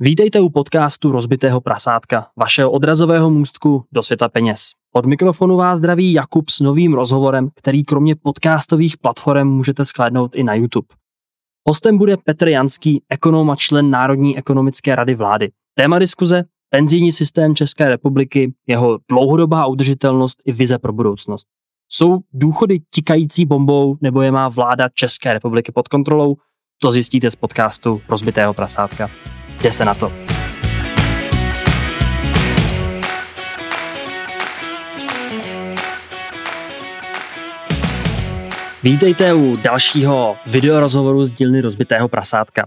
Vítejte u podcastu Rozbitého prasátka, vašeho odrazového můstku do světa peněz. Od mikrofonu vás zdraví Jakub s novým rozhovorem, který kromě podcastových platform můžete shlédnout i na YouTube. Hostem bude Petr Janský, ekonom a člen Národní ekonomické rady vlády. Téma diskuze penzijní systém České republiky, jeho dlouhodobá udržitelnost i vize pro budoucnost. Jsou důchody tikající bombou nebo je má vláda České republiky pod kontrolou? To zjistíte z podcastu Rozbitého prasátka. Jde se na to. Vítejte u dalšího videorozhovoru z dílny Rozbitého prasátka.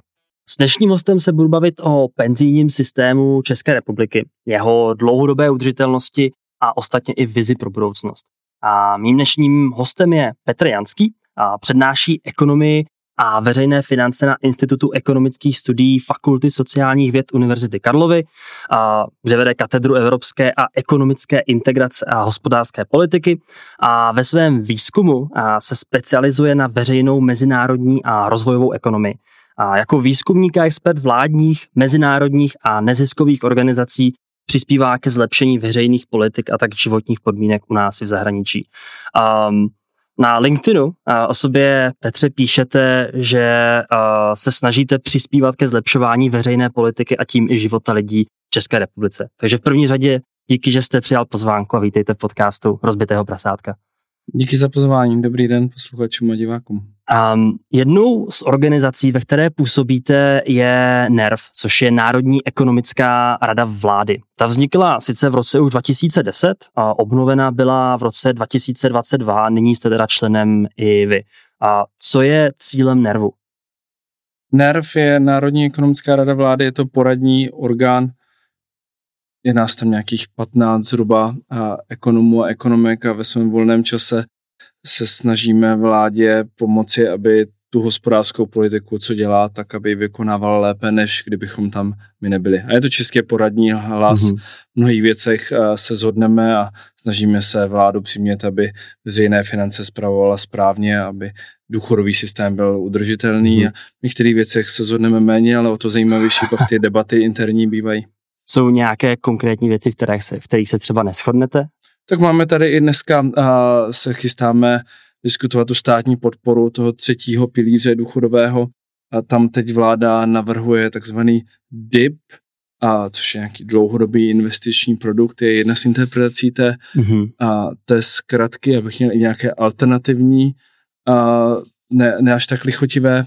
S dnešním hostem se budu bavit o penzijním systému České republiky, jeho dlouhodobé udržitelnosti a ostatně i vizi pro budoucnost. A mým dnešním hostem je Petr Janský, a přednáší ekonomii a veřejné finance na Institutu ekonomických studií Fakulty sociálních věd Univerzity Karlovy, a kde vede katedru evropské a ekonomické integrace a hospodářské politiky a ve svém výzkumu se specializuje na veřejnou mezinárodní a rozvojovou ekonomii. A jako výzkumník a expert vládních, mezinárodních a neziskových organizací přispívá ke zlepšení veřejných politik a tak životních podmínek u nás i v zahraničí. Um, na LinkedInu o sobě, Petře, píšete, že se snažíte přispívat ke zlepšování veřejné politiky a tím i života lidí v České republice. Takže v první řadě díky, že jste přijal pozvánku a vítejte v podcastu Rozbitého prasátka. Díky za pozvání. Dobrý den posluchačům a divákům. Um, jednou z organizací, ve které působíte, je NERV, což je Národní ekonomická rada vlády. Ta vznikla sice v roce už 2010 a obnovena byla v roce 2022, nyní jste teda členem i vy. A co je cílem NERVu? NERV je Národní ekonomická rada vlády, je to poradní orgán, je nás tam nějakých 15 zhruba a ekonomů a ekonomek a ve svém volném čase se snažíme vládě pomoci, aby tu hospodářskou politiku, co dělá, tak aby ji vykonávala lépe, než kdybychom tam my nebyli. A je to české poradní hlas. Mm-hmm. V mnohých věcech eh, se zhodneme a snažíme se vládu přimět, aby veřejné finance zpravovala správně, aby důchodový systém byl udržitelný. Mm-hmm. A v některých věcech se zhodneme méně, ale o to zajímavější pak ty debaty interní bývají. Jsou nějaké konkrétní věci, které se, v kterých se třeba neschodnete? Tak máme tady i dneska, uh, se chystáme diskutovat tu státní podporu toho třetího pilíře důchodového. A tam teď vláda navrhuje takzvaný DIP, a což je nějaký dlouhodobý investiční produkt, je jedna z interpretací té, mm-hmm. a té zkratky, abych měl i nějaké alternativní, a ne, ne až tak lichotivé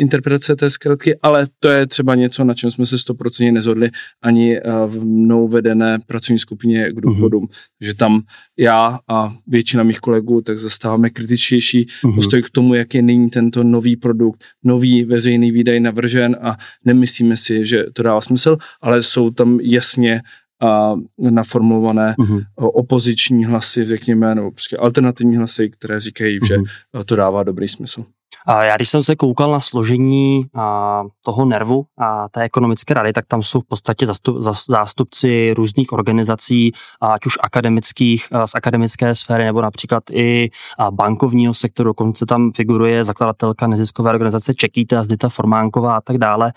interpretace té zkratky, ale to je třeba něco, na čem jsme se stoprocentně nezhodli ani uh, v mnou vedené pracovní skupině k důchodům. Mm-hmm. Že tam já a většina mých kolegů tak zastáváme kritičtější mm-hmm. postoj k tomu, jak je nyní tento nový produkt, nový veřejný výdaj navržen a nemyslíme si, že to dává smysl, ale jsou tam jasně a naformulované uh-huh. opoziční hlasy, řekněme, nebo prostě alternativní hlasy, které říkají, uh-huh. že mhm. to dává dobrý smysl. Já když jsem se koukal na složení toho nervu a té ekonomické rady, tak tam jsou v podstatě zástupci různých organizací, ať už akademických, z akademické sféry, nebo například i bankovního sektoru, dokonce tam figuruje zakladatelka neziskové organizace Čekýta, Zdita Formánková a tak dále.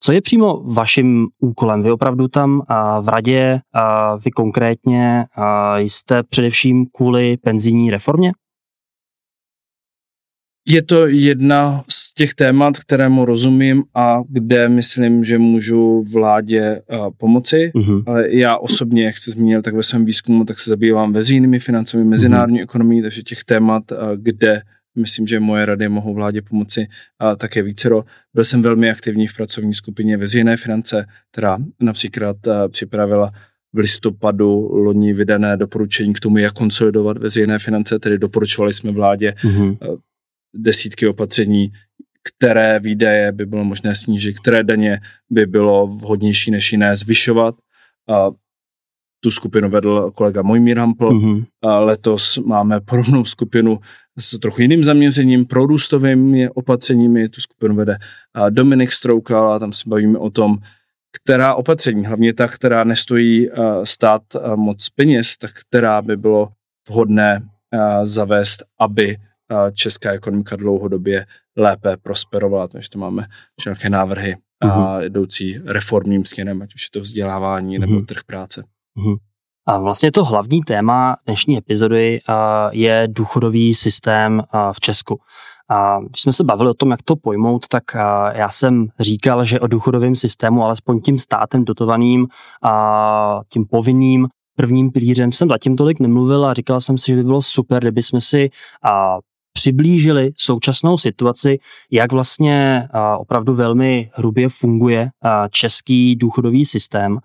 Co je přímo vaším úkolem? Vy opravdu tam v radě, vy konkrétně jste především kvůli penzijní reformě? Je to jedna z těch témat, kterému rozumím a kde myslím, že můžu vládě uh, pomoci. Uh-huh. Ale já osobně, jak jste zmínil, tak ve svém výzkumu tak se zabývám veřejnými financemi, mezinárodní uh-huh. ekonomií, takže těch témat, uh, kde myslím, že moje rady mohou vládě pomoci a také vícero. Byl jsem velmi aktivní v pracovní skupině veřejné finance, která například připravila v listopadu loni vydané doporučení k tomu, jak konsolidovat veřejné finance, tedy doporučovali jsme vládě mm-hmm. Desítky opatření, které výdaje by bylo možné snížit, které daně by bylo vhodnější než jiné zvyšovat. A tu skupinu vedl kolega Mojmír Hampl. Mm-hmm. A letos máme podobnou skupinu s trochu jiným zaměřením, prorůstovými opatřeními, tu skupinu vede Dominik Stroukal a tam se bavíme o tom, která opatření, hlavně ta, která nestojí stát moc peněz, tak která by bylo vhodné zavést, aby česká ekonomika dlouhodobě lépe prosperovala. Takže to máme nějaké návrhy a mhm. jdoucí reformním směrem, ať už je to vzdělávání nebo trh práce. A vlastně to hlavní téma dnešní epizody je důchodový systém v Česku. A když jsme se bavili o tom, jak to pojmout, tak já jsem říkal, že o důchodovém systému, alespoň tím státem dotovaným a tím povinným prvním pilířem jsem zatím tolik nemluvil a říkal jsem si, že by bylo super, kdyby jsme si přiblížili současnou situaci, jak vlastně opravdu velmi hrubě funguje český důchodový systém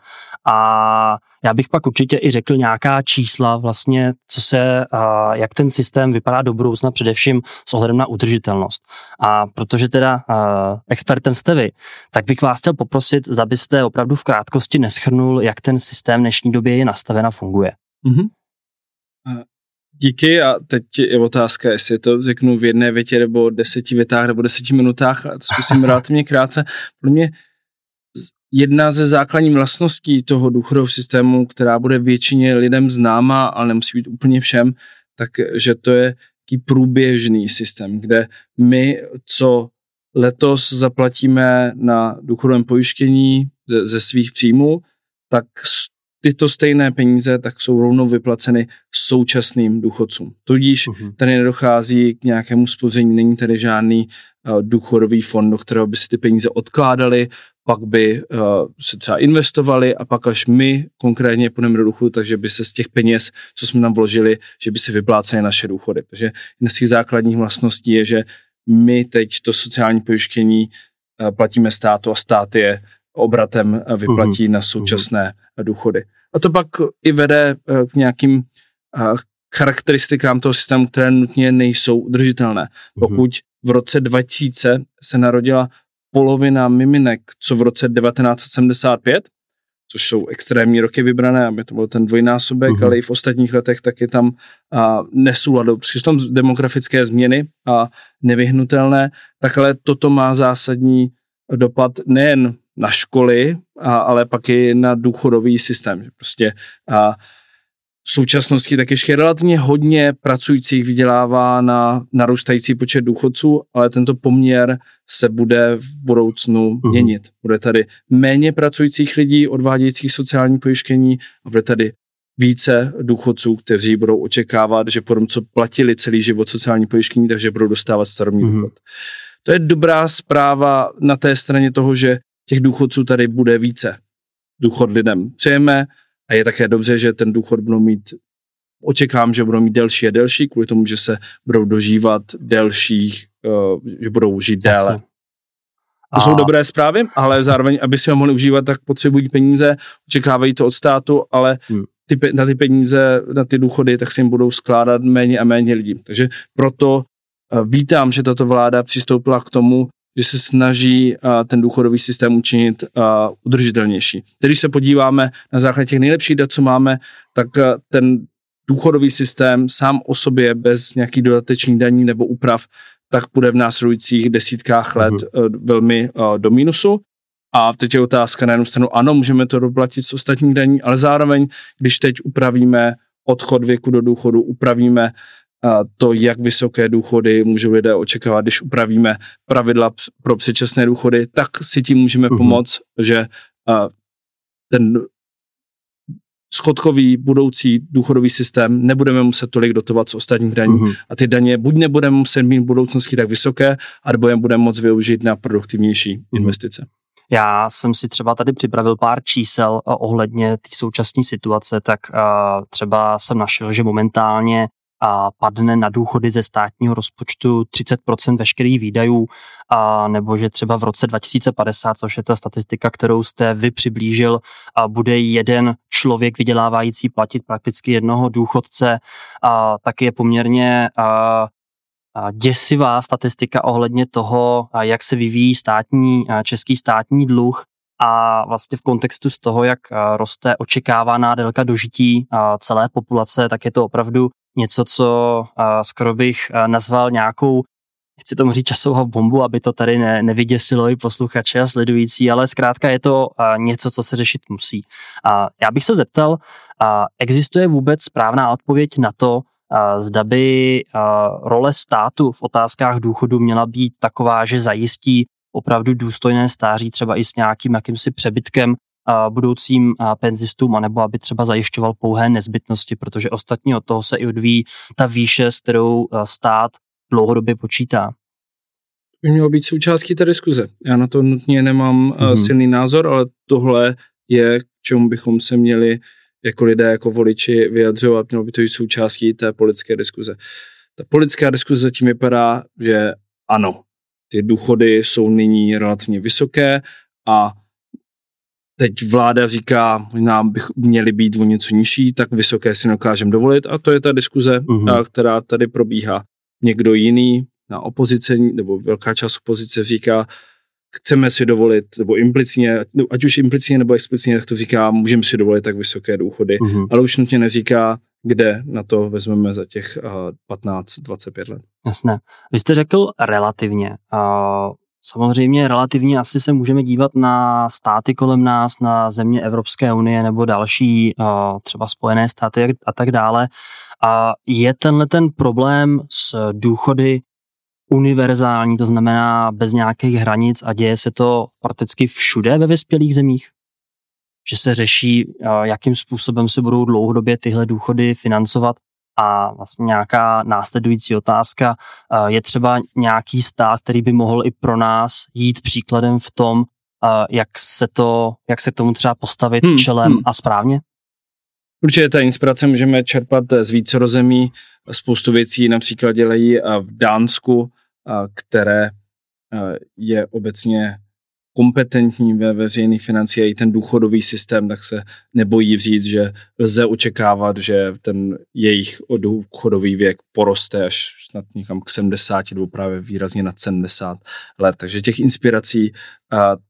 a já bych pak určitě i řekl nějaká čísla vlastně, co se, jak ten systém vypadá do budoucna, především s ohledem na udržitelnost. A protože teda expertem jste vy, tak bych vás chtěl poprosit, zda byste opravdu v krátkosti neschrnul, jak ten systém v dnešní době je nastaven a funguje. Mm-hmm. Díky a teď je otázka, jestli to řeknu v jedné větě nebo deseti větách nebo deseti minutách, a to zkusím relativně krátce. Pro mě jedna ze základních vlastností toho důchodového systému, která bude většině lidem známa, ale nemusí být úplně všem, tak že to je taký průběžný systém, kde my, co letos zaplatíme na důchodovém pojištění ze, ze svých příjmů, tak tyto stejné peníze tak jsou rovnou vyplaceny současným důchodcům. Tudíž uh-huh. tady nedochází k nějakému spoření, není tady žádný uh, důchodový fond, do kterého by si ty peníze odkládali, pak by uh, se třeba investovali a pak až my konkrétně půjdeme do důchodu, takže by se z těch peněz, co jsme tam vložili, že by se vyplácely naše důchody. Takže jedna z těch základních vlastností je, že my teď to sociální pojištění uh, platíme státu a stát je obratem vyplatí uh-huh. na současné uh-huh. Důchody. A to pak i vede uh, k nějakým uh, charakteristikám toho systému, které nutně nejsou udržitelné. Pokud v roce 2000 se narodila polovina miminek, co v roce 1975, což jsou extrémní roky vybrané, aby to byl ten dvojnásobek, uh-huh. ale i v ostatních letech tak je tam a, nesoulad. Jsou tam demografické změny a nevyhnutelné, tak ale toto má zásadní dopad nejen na školy, a, ale pak i na důchodový systém. Prostě a, v současnosti tak ještě relativně hodně pracujících vydělává na narůstající počet důchodců, ale tento poměr se bude v budoucnu uh-huh. měnit. Bude tady méně pracujících lidí odvádějících sociální pojištění a bude tady více důchodců, kteří budou očekávat, že po tom, co platili celý život sociální pojištění, takže budou dostávat starobní uh-huh. důchod. To je dobrá zpráva na té straně toho, že těch důchodců tady bude více. Důchod lidem přejeme, a je také dobře, že ten důchod budou mít, očekám, že budou mít delší a delší, kvůli tomu, že se budou dožívat delších, uh, že budou žít déle. To a... jsou dobré zprávy, ale zároveň, aby si ho mohli užívat, tak potřebují peníze, očekávají to od státu, ale hmm. ty, na ty peníze, na ty důchody, tak se jim budou skládat méně a méně lidí. Takže proto uh, vítám, že tato vláda přistoupila k tomu, že se snaží ten důchodový systém učinit udržitelnější. Když se podíváme na základě těch nejlepších dat, co máme, tak ten důchodový systém sám o sobě bez nějakých dodatečných daní nebo úprav, tak bude v následujících desítkách let mm-hmm. velmi do mínusu. A teď je otázka na jednu stranu, ano, můžeme to doplatit z ostatních daní, ale zároveň, když teď upravíme odchod věku do důchodu, upravíme to, jak vysoké důchody můžou lidé očekávat, když upravíme pravidla pro předčasné důchody, tak si tím můžeme mm-hmm. pomoct, že ten schodkový budoucí důchodový systém nebudeme muset tolik dotovat z ostatních daní mm-hmm. a ty daně buď nebudeme muset mít v budoucnosti tak vysoké, nebo je budeme moct využít na produktivnější mm-hmm. investice. Já jsem si třeba tady připravil pár čísel ohledně té současné situace, tak uh, třeba jsem našel, že momentálně a padne na důchody ze státního rozpočtu 30% veškerých výdajů, a nebo že třeba v roce 2050, což je ta statistika, kterou jste vy přiblížil, a bude jeden člověk vydělávající platit prakticky jednoho důchodce, a tak je poměrně a, děsivá statistika ohledně toho, jak se vyvíjí státní, český státní dluh a vlastně v kontextu z toho, jak roste očekávaná délka dožití celé populace, tak je to opravdu něco, co skoro bych nazval nějakou chci tomu říct časovou bombu, aby to tady ne, nevyděsilo i posluchače a sledující, ale zkrátka je to něco, co se řešit musí. A já bych se zeptal, uh, existuje vůbec správná odpověď na to, zda by role státu v otázkách důchodu měla být taková, že zajistí opravdu důstojné stáří, třeba i s nějakým jakýmsi přebytkem budoucím penzistům, anebo aby třeba zajišťoval pouhé nezbytnosti, protože ostatně od toho se i odvíjí ta výše, s kterou stát dlouhodobě počítá. By mělo být součástí té diskuze. Já na to nutně nemám mm-hmm. silný názor, ale tohle je, k čemu bychom se měli jako lidé, jako voliči vyjadřovat, mělo by to být součástí té politické diskuze. Ta politická diskuze zatím vypadá, že ano, ty důchody jsou nyní relativně vysoké a teď vláda říká, nám bych měli být o něco nižší, tak vysoké si dokážeme dovolit a to je ta diskuze, mm-hmm. která tady probíhá. Někdo jiný na opozice, nebo velká část opozice říká, chceme si dovolit, nebo implicitně, ať už implicitně nebo explicitně, tak to říká, můžeme si dovolit tak vysoké důchody, mm-hmm. ale už nutně neříká, kde na to vezmeme za těch uh, 15-25 let. Jasné. Vy jste řekl relativně. Samozřejmě relativně asi se můžeme dívat na státy kolem nás, na země Evropské unie nebo další, uh, třeba Spojené státy a tak dále. A je tenhle ten problém s důchody univerzální, to znamená bez nějakých hranic a děje se to prakticky všude ve vyspělých zemích? Že se řeší, jakým způsobem se budou dlouhodobě tyhle důchody financovat a vlastně nějaká následující otázka, je třeba nějaký stát, který by mohl i pro nás jít příkladem v tom, jak se, to, jak se k tomu třeba postavit hmm, čelem hmm. a správně? Určitě ta inspirace můžeme čerpat z více rozemí. Spoustu věcí například dělají v Dánsku, které je obecně kompetentní ve veřejných financích a i ten důchodový systém, tak se nebojí říct, že lze očekávat, že ten jejich důchodový věk poroste až snad někam k 70 nebo právě výrazně nad 70 let. Takže těch inspirací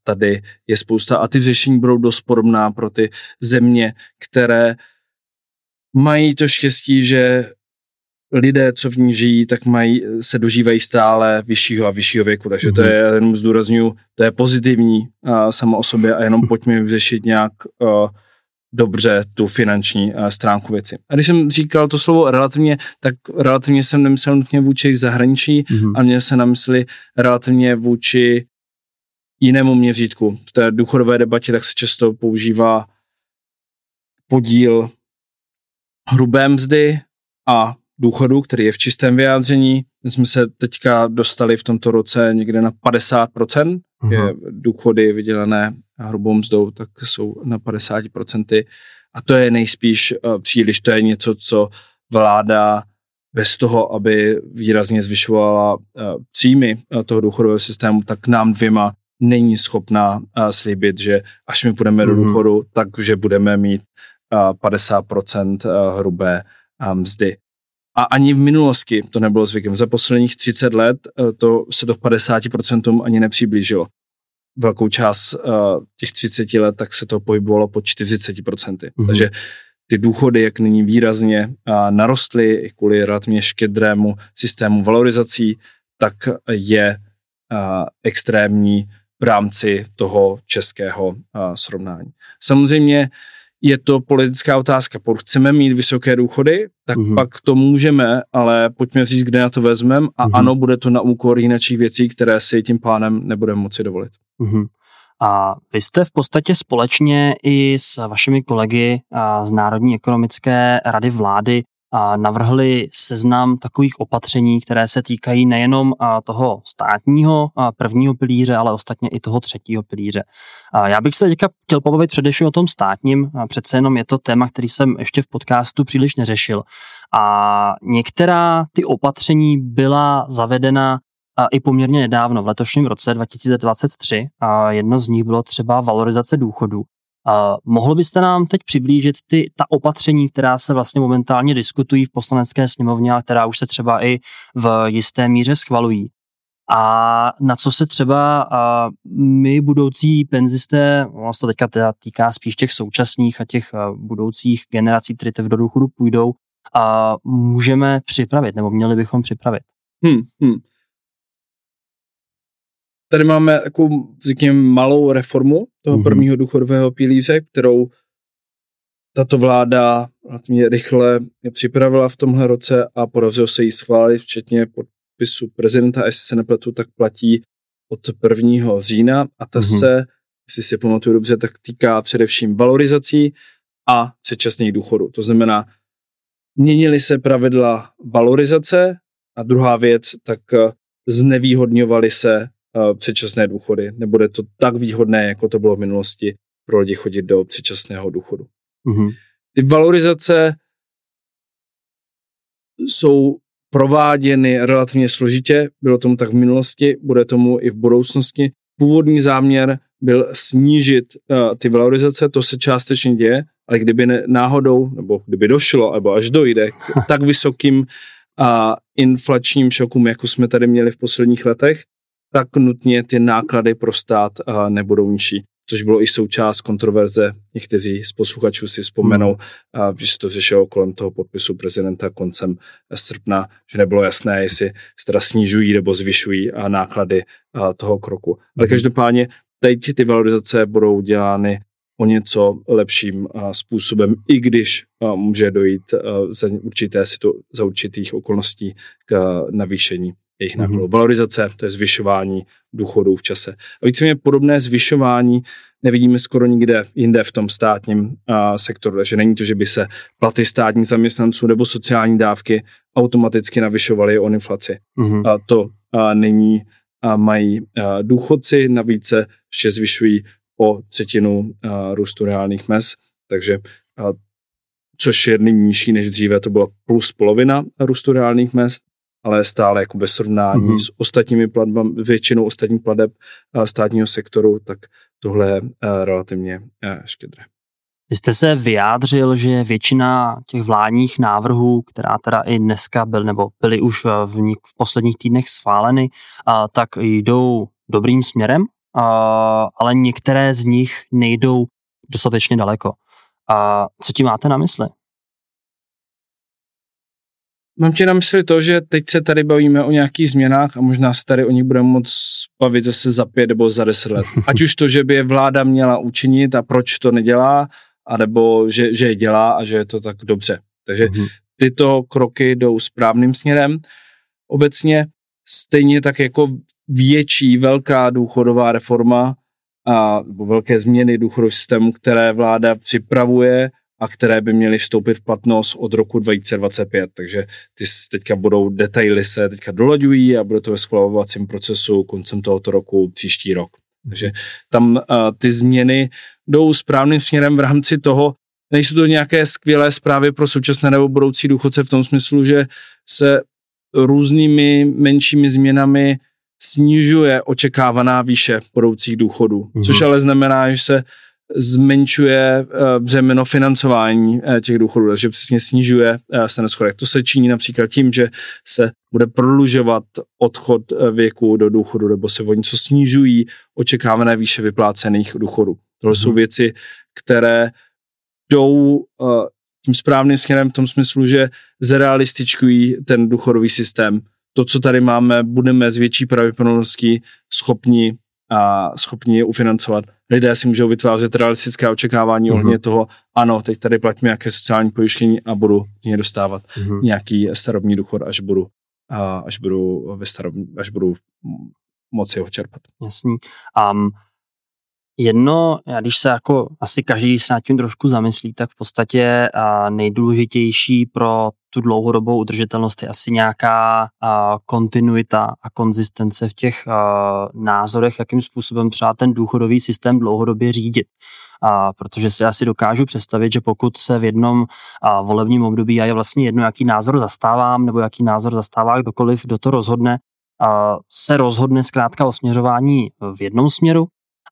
tady je spousta a ty řešení budou dost podobná pro ty země, které mají to štěstí, že lidé, co v ní žijí, tak mají, se dožívají stále vyššího a vyššího věku, takže mm-hmm. to je, jenom zdůraznuju, to je pozitivní uh, samo o sobě a jenom pojďme vyřešit nějak uh, dobře tu finanční uh, stránku věci. A když jsem říkal to slovo relativně, tak relativně jsem nemyslel nutně vůči zahraničí mm-hmm. a měl jsem na mysli relativně vůči jinému měřítku. V té důchodové debatě tak se často používá podíl hrubé mzdy a důchodu, který je v čistém vyjádření. My jsme se teďka dostali v tomto roce někde na 50%, uh-huh. je důchody vydělené hrubou mzdou, tak jsou na 50%. A to je nejspíš uh, příliš, to je něco, co vláda bez toho, aby výrazně zvyšovala uh, příjmy uh, toho důchodového systému, tak nám dvěma není schopná slíbit, že až my půjdeme do mhm. důchodu, takže budeme mít uh, 50% uh, hrubé mzdy. A ani v minulosti to nebylo zvykem. Za posledních 30 let eh, to se to v 50% ani nepřiblížilo. Velkou část uh, těch 30 let tak se to pohybovalo po 40%. Mm-hmm. Takže ty důchody, jak nyní výrazně uh, narostly kvůli relativně štědrému systému valorizací, tak je extrémní v rámci toho českého srovnání. Samozřejmě je to politická otázka. Pokud chceme mít vysoké důchody, tak mm-hmm. pak to můžeme, ale pojďme říct, kde na to vezmeme a mm-hmm. ano, bude to na úkor jiných věcí, které si tím pánem nebudeme moci dovolit. Mm-hmm. A vy jste v podstatě společně i s vašimi kolegy z Národní ekonomické rady vlády navrhli seznam takových opatření, které se týkají nejenom toho státního prvního pilíře, ale ostatně i toho třetího pilíře. Já bych se teďka chtěl pobavit především o tom státním, přece jenom je to téma, který jsem ještě v podcastu příliš neřešil. A některá ty opatření byla zavedena i poměrně nedávno, v letošním roce 2023. A jedno z nich bylo třeba valorizace důchodu. Uh, mohl byste nám teď přiblížit ty, ta opatření, která se vlastně momentálně diskutují v poslanecké sněmovně, a která už se třeba i v jisté míře schvalují? A na co se třeba my budoucí penzisté, ono to teďka teda týká spíš těch současných a těch budoucích generací, které teď do důchodu půjdou, uh, můžeme připravit, nebo měli bychom připravit? Hmm, hmm. Tady máme takovou, řekněme, malou reformu toho mm-hmm. prvního důchodového pilíře, kterou tato vláda mě rychle připravila v tomhle roce a podařilo se jí schválit, včetně podpisu prezidenta, jestli se nepletu, tak platí od 1. října a ta mm-hmm. se, jestli si pamatuju dobře, tak týká především valorizací a předčasných důchodů. To znamená, měnily se pravidla valorizace a druhá věc, tak znevýhodňovaly se předčasné důchody. Nebude to tak výhodné, jako to bylo v minulosti pro lidi chodit do předčasného důchodu. Mm-hmm. Ty valorizace jsou prováděny relativně složitě, bylo tomu tak v minulosti, bude tomu i v budoucnosti. Původní záměr byl snížit uh, ty valorizace, to se částečně děje, ale kdyby ne, náhodou, nebo kdyby došlo, nebo až dojde k tak vysokým uh, inflačním šokům, jako jsme tady měli v posledních letech, tak nutně ty náklady pro stát uh, nebudou nižší což bylo i součást kontroverze. Někteří z posluchačů si vzpomenou, hmm. že se to řešilo kolem toho podpisu prezidenta koncem srpna, že nebylo jasné, jestli teda snižují nebo zvyšují náklady toho kroku. Hmm. Ale každopádně teď ty valorizace budou dělány o něco lepším způsobem, i když může dojít za, určité, za určitých okolností k navýšení jejich mhm. nákladů. Mm-hmm. Valorizace, to je zvyšování důchodů v čase. A víceméně podobné zvyšování nevidíme skoro nikde jinde v tom státním uh, sektoru. Takže není to, že by se platy státních zaměstnanců nebo sociální dávky automaticky navyšovaly o inflaci. Mm-hmm. A to uh, není, uh, mají uh, důchodci, navíc se ještě zvyšují o třetinu uh, růstu reálných mez, takže uh, což je nyní nižší než dříve, to byla plus polovina růstu reálných mest ale stále jako bez srovnání mm-hmm. s ostatními platbami, většinou ostatních plateb státního sektoru, tak tohle je relativně štědré. Vy jste se vyjádřil, že většina těch vládních návrhů, která teda i dneska byl, nebo byly už v, v posledních týdnech schváleny, tak jdou dobrým směrem, ale některé z nich nejdou dostatečně daleko. A co ti máte na mysli? Mám tě na mysli to, že teď se tady bavíme o nějakých změnách a možná se tady o nich budeme moc bavit zase za pět nebo za deset let. Ať už to, že by je vláda měla učinit a proč to nedělá, anebo že, že je dělá a že je to tak dobře. Takže mhm. tyto kroky jdou správným směrem. Obecně stejně tak jako větší, velká důchodová reforma a, nebo velké změny důchodového systému, které vláda připravuje, a které by měly vstoupit v platnost od roku 2025. Takže ty teďka budou detaily se teďka dolaďují a bude to ve schvalovacím procesu koncem tohoto roku příští rok. Takže tam uh, ty změny jdou správným směrem v rámci toho, nejsou to nějaké skvělé zprávy pro současné nebo budoucí důchodce v tom smyslu, že se různými menšími změnami snižuje očekávaná výše budoucích důchodů, mm-hmm. což ale znamená, že se zmenšuje eh, břemeno financování eh, těch důchodů, takže přesně snižuje eh, ten schodek. To se činí například tím, že se bude prodlužovat odchod věku do důchodu, nebo se o něco snižují očekávané výše vyplácených důchodů. Tohle mm-hmm. jsou mhm. věci, které jdou tím správným směrem v tom smyslu, že zrealističkují ten důchodový systém. To, co tady máme, budeme s větší pravděpodobností schopni a schopni ufinancovat. Lidé si můžou vytvářet realistické očekávání mm-hmm. ohledně toho, ano, teď tady platím nějaké sociální pojištění a budu z něj dostávat mm-hmm. nějaký starobní důchod, až budu, a, až budu ve starobní, až budu moci ho čerpat. Jasný. Um, Jedno, když se jako asi každý se nad tím trošku zamyslí, tak v podstatě nejdůležitější pro tu dlouhodobou udržitelnost je asi nějaká kontinuita a konzistence v těch názorech, jakým způsobem třeba ten důchodový systém dlouhodobě řídit. A protože si asi dokážu představit, že pokud se v jednom a, volebním období, a je vlastně jedno, jaký názor zastávám, nebo jaký názor zastává kdokoliv, kdo to rozhodne, a, se rozhodne zkrátka o směřování v jednom směru,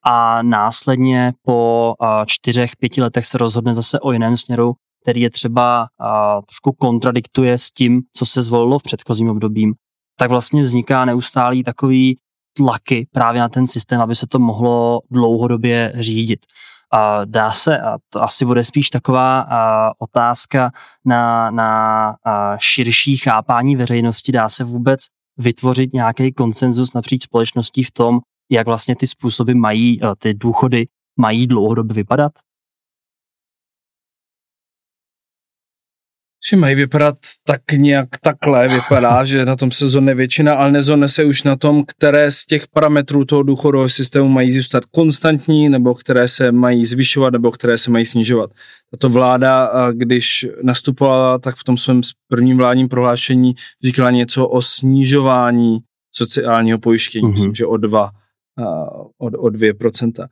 a následně po čtyřech, pěti letech se rozhodne zase o jiném směru, který je třeba trošku kontradiktuje s tím, co se zvolilo v předchozím obdobím, tak vlastně vzniká neustálý takový tlaky právě na ten systém, aby se to mohlo dlouhodobě řídit. A dá se, a to asi bude spíš taková a, otázka na, na a, širší chápání veřejnosti, dá se vůbec vytvořit nějaký konsenzus napříč společností v tom, jak vlastně ty způsoby mají, ty důchody mají dlouhodobě vypadat? Že mají vypadat tak nějak takhle, vypadá, že na tom se zhodne většina, ale nezhodne se už na tom, které z těch parametrů toho důchodového systému mají zůstat konstantní, nebo které se mají zvyšovat, nebo které se mají snižovat. Tato vláda, když nastupovala, tak v tom svém prvním vládním prohlášení říkala něco o snižování sociálního pojištění, mm-hmm. myslím, že o 2, o, o 2%.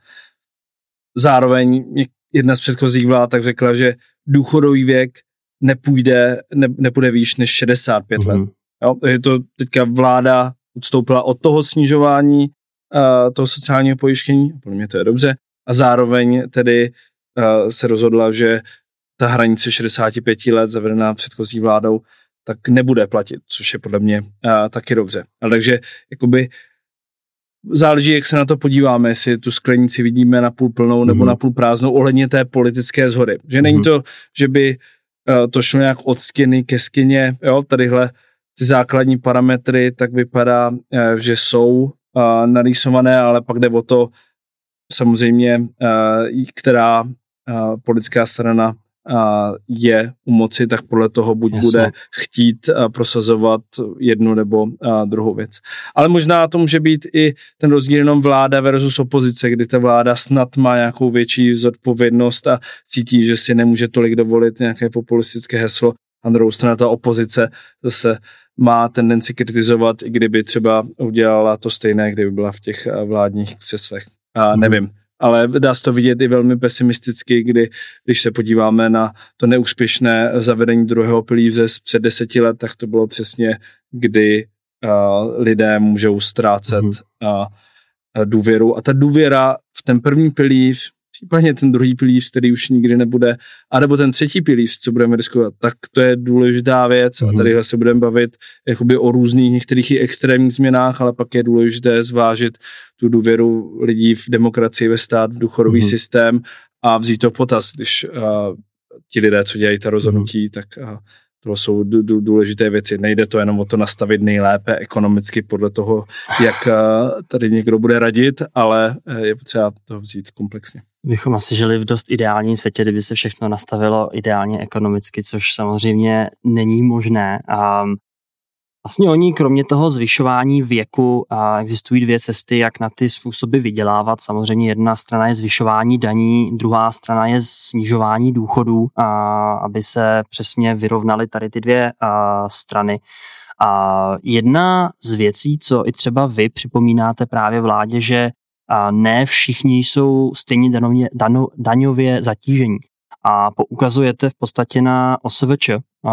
Zároveň jedna z předchozích vlád tak řekla, že důchodový věk nepůjde, ne, nepůjde výš než 65 mm-hmm. let. Mhm. Jo, takže to teďka vláda odstoupila od toho snižování uh, toho sociálního pojištění, podle mě to je dobře, a zároveň tedy uh, se rozhodla, že ta hranice 65 let zavedená předchozí vládou, tak nebude platit, což je podle mě uh, taky dobře. Ale takže jakoby záleží, jak se na to podíváme, jestli tu sklenici vidíme na půl plnou nebo mm-hmm. na půl prázdnou ohledně té politické zhody. Že není mm-hmm. to, že by Eh, to šlo nějak od skyny ke skyně, jo, tadyhle ty základní parametry, tak vypadá, eh, že jsou eh, narýsované, ale pak jde o to samozřejmě, která politická strana je u moci, tak podle toho buď Jasně. bude chtít prosazovat jednu nebo druhou věc. Ale možná to může být i ten rozdíl jenom vláda versus opozice, kdy ta vláda snad má nějakou větší zodpovědnost a cítí, že si nemůže tolik dovolit nějaké populistické heslo. A druhou stranu ta opozice zase má tendenci kritizovat, i kdyby třeba udělala to stejné, kdyby byla v těch vládních křeslech. A mhm. nevím, ale dá se to vidět i velmi pesimisticky, kdy, když se podíváme na to neúspěšné zavedení druhého pilíře před deseti let, tak to bylo přesně, kdy uh, lidé můžou ztrácet mm-hmm. uh, důvěru. A ta důvěra v ten první pilíř případně ten druhý pilíř, který už nikdy nebude, anebo ten třetí pilíř, co budeme riskovat, tak to je důležitá věc mm-hmm. a mhm. tady se budeme bavit jakoby o různých některých i extrémních změnách, ale pak je důležité zvážit tu důvěru lidí v demokracii, ve stát, v důchodový mm-hmm. systém a vzít to potaz, když uh, ti lidé, co dělají ta rozhodnutí, mm-hmm. tak uh, to jsou důležité věci. Nejde to jenom o to nastavit nejlépe ekonomicky podle toho, jak tady někdo bude radit, ale je potřeba to vzít komplexně bychom asi žili v dost ideálním světě, kdyby se všechno nastavilo ideálně ekonomicky, což samozřejmě není možné. A vlastně oni kromě toho zvyšování věku a existují dvě cesty, jak na ty způsoby vydělávat. Samozřejmě jedna strana je zvyšování daní, druhá strana je snižování důchodů, a aby se přesně vyrovnaly tady ty dvě a, strany. A jedna z věcí, co i třeba vy připomínáte právě vládě, že a ne všichni jsou stejně danově, dano, daňově zatížení. A poukazujete v podstatě na OSVČ,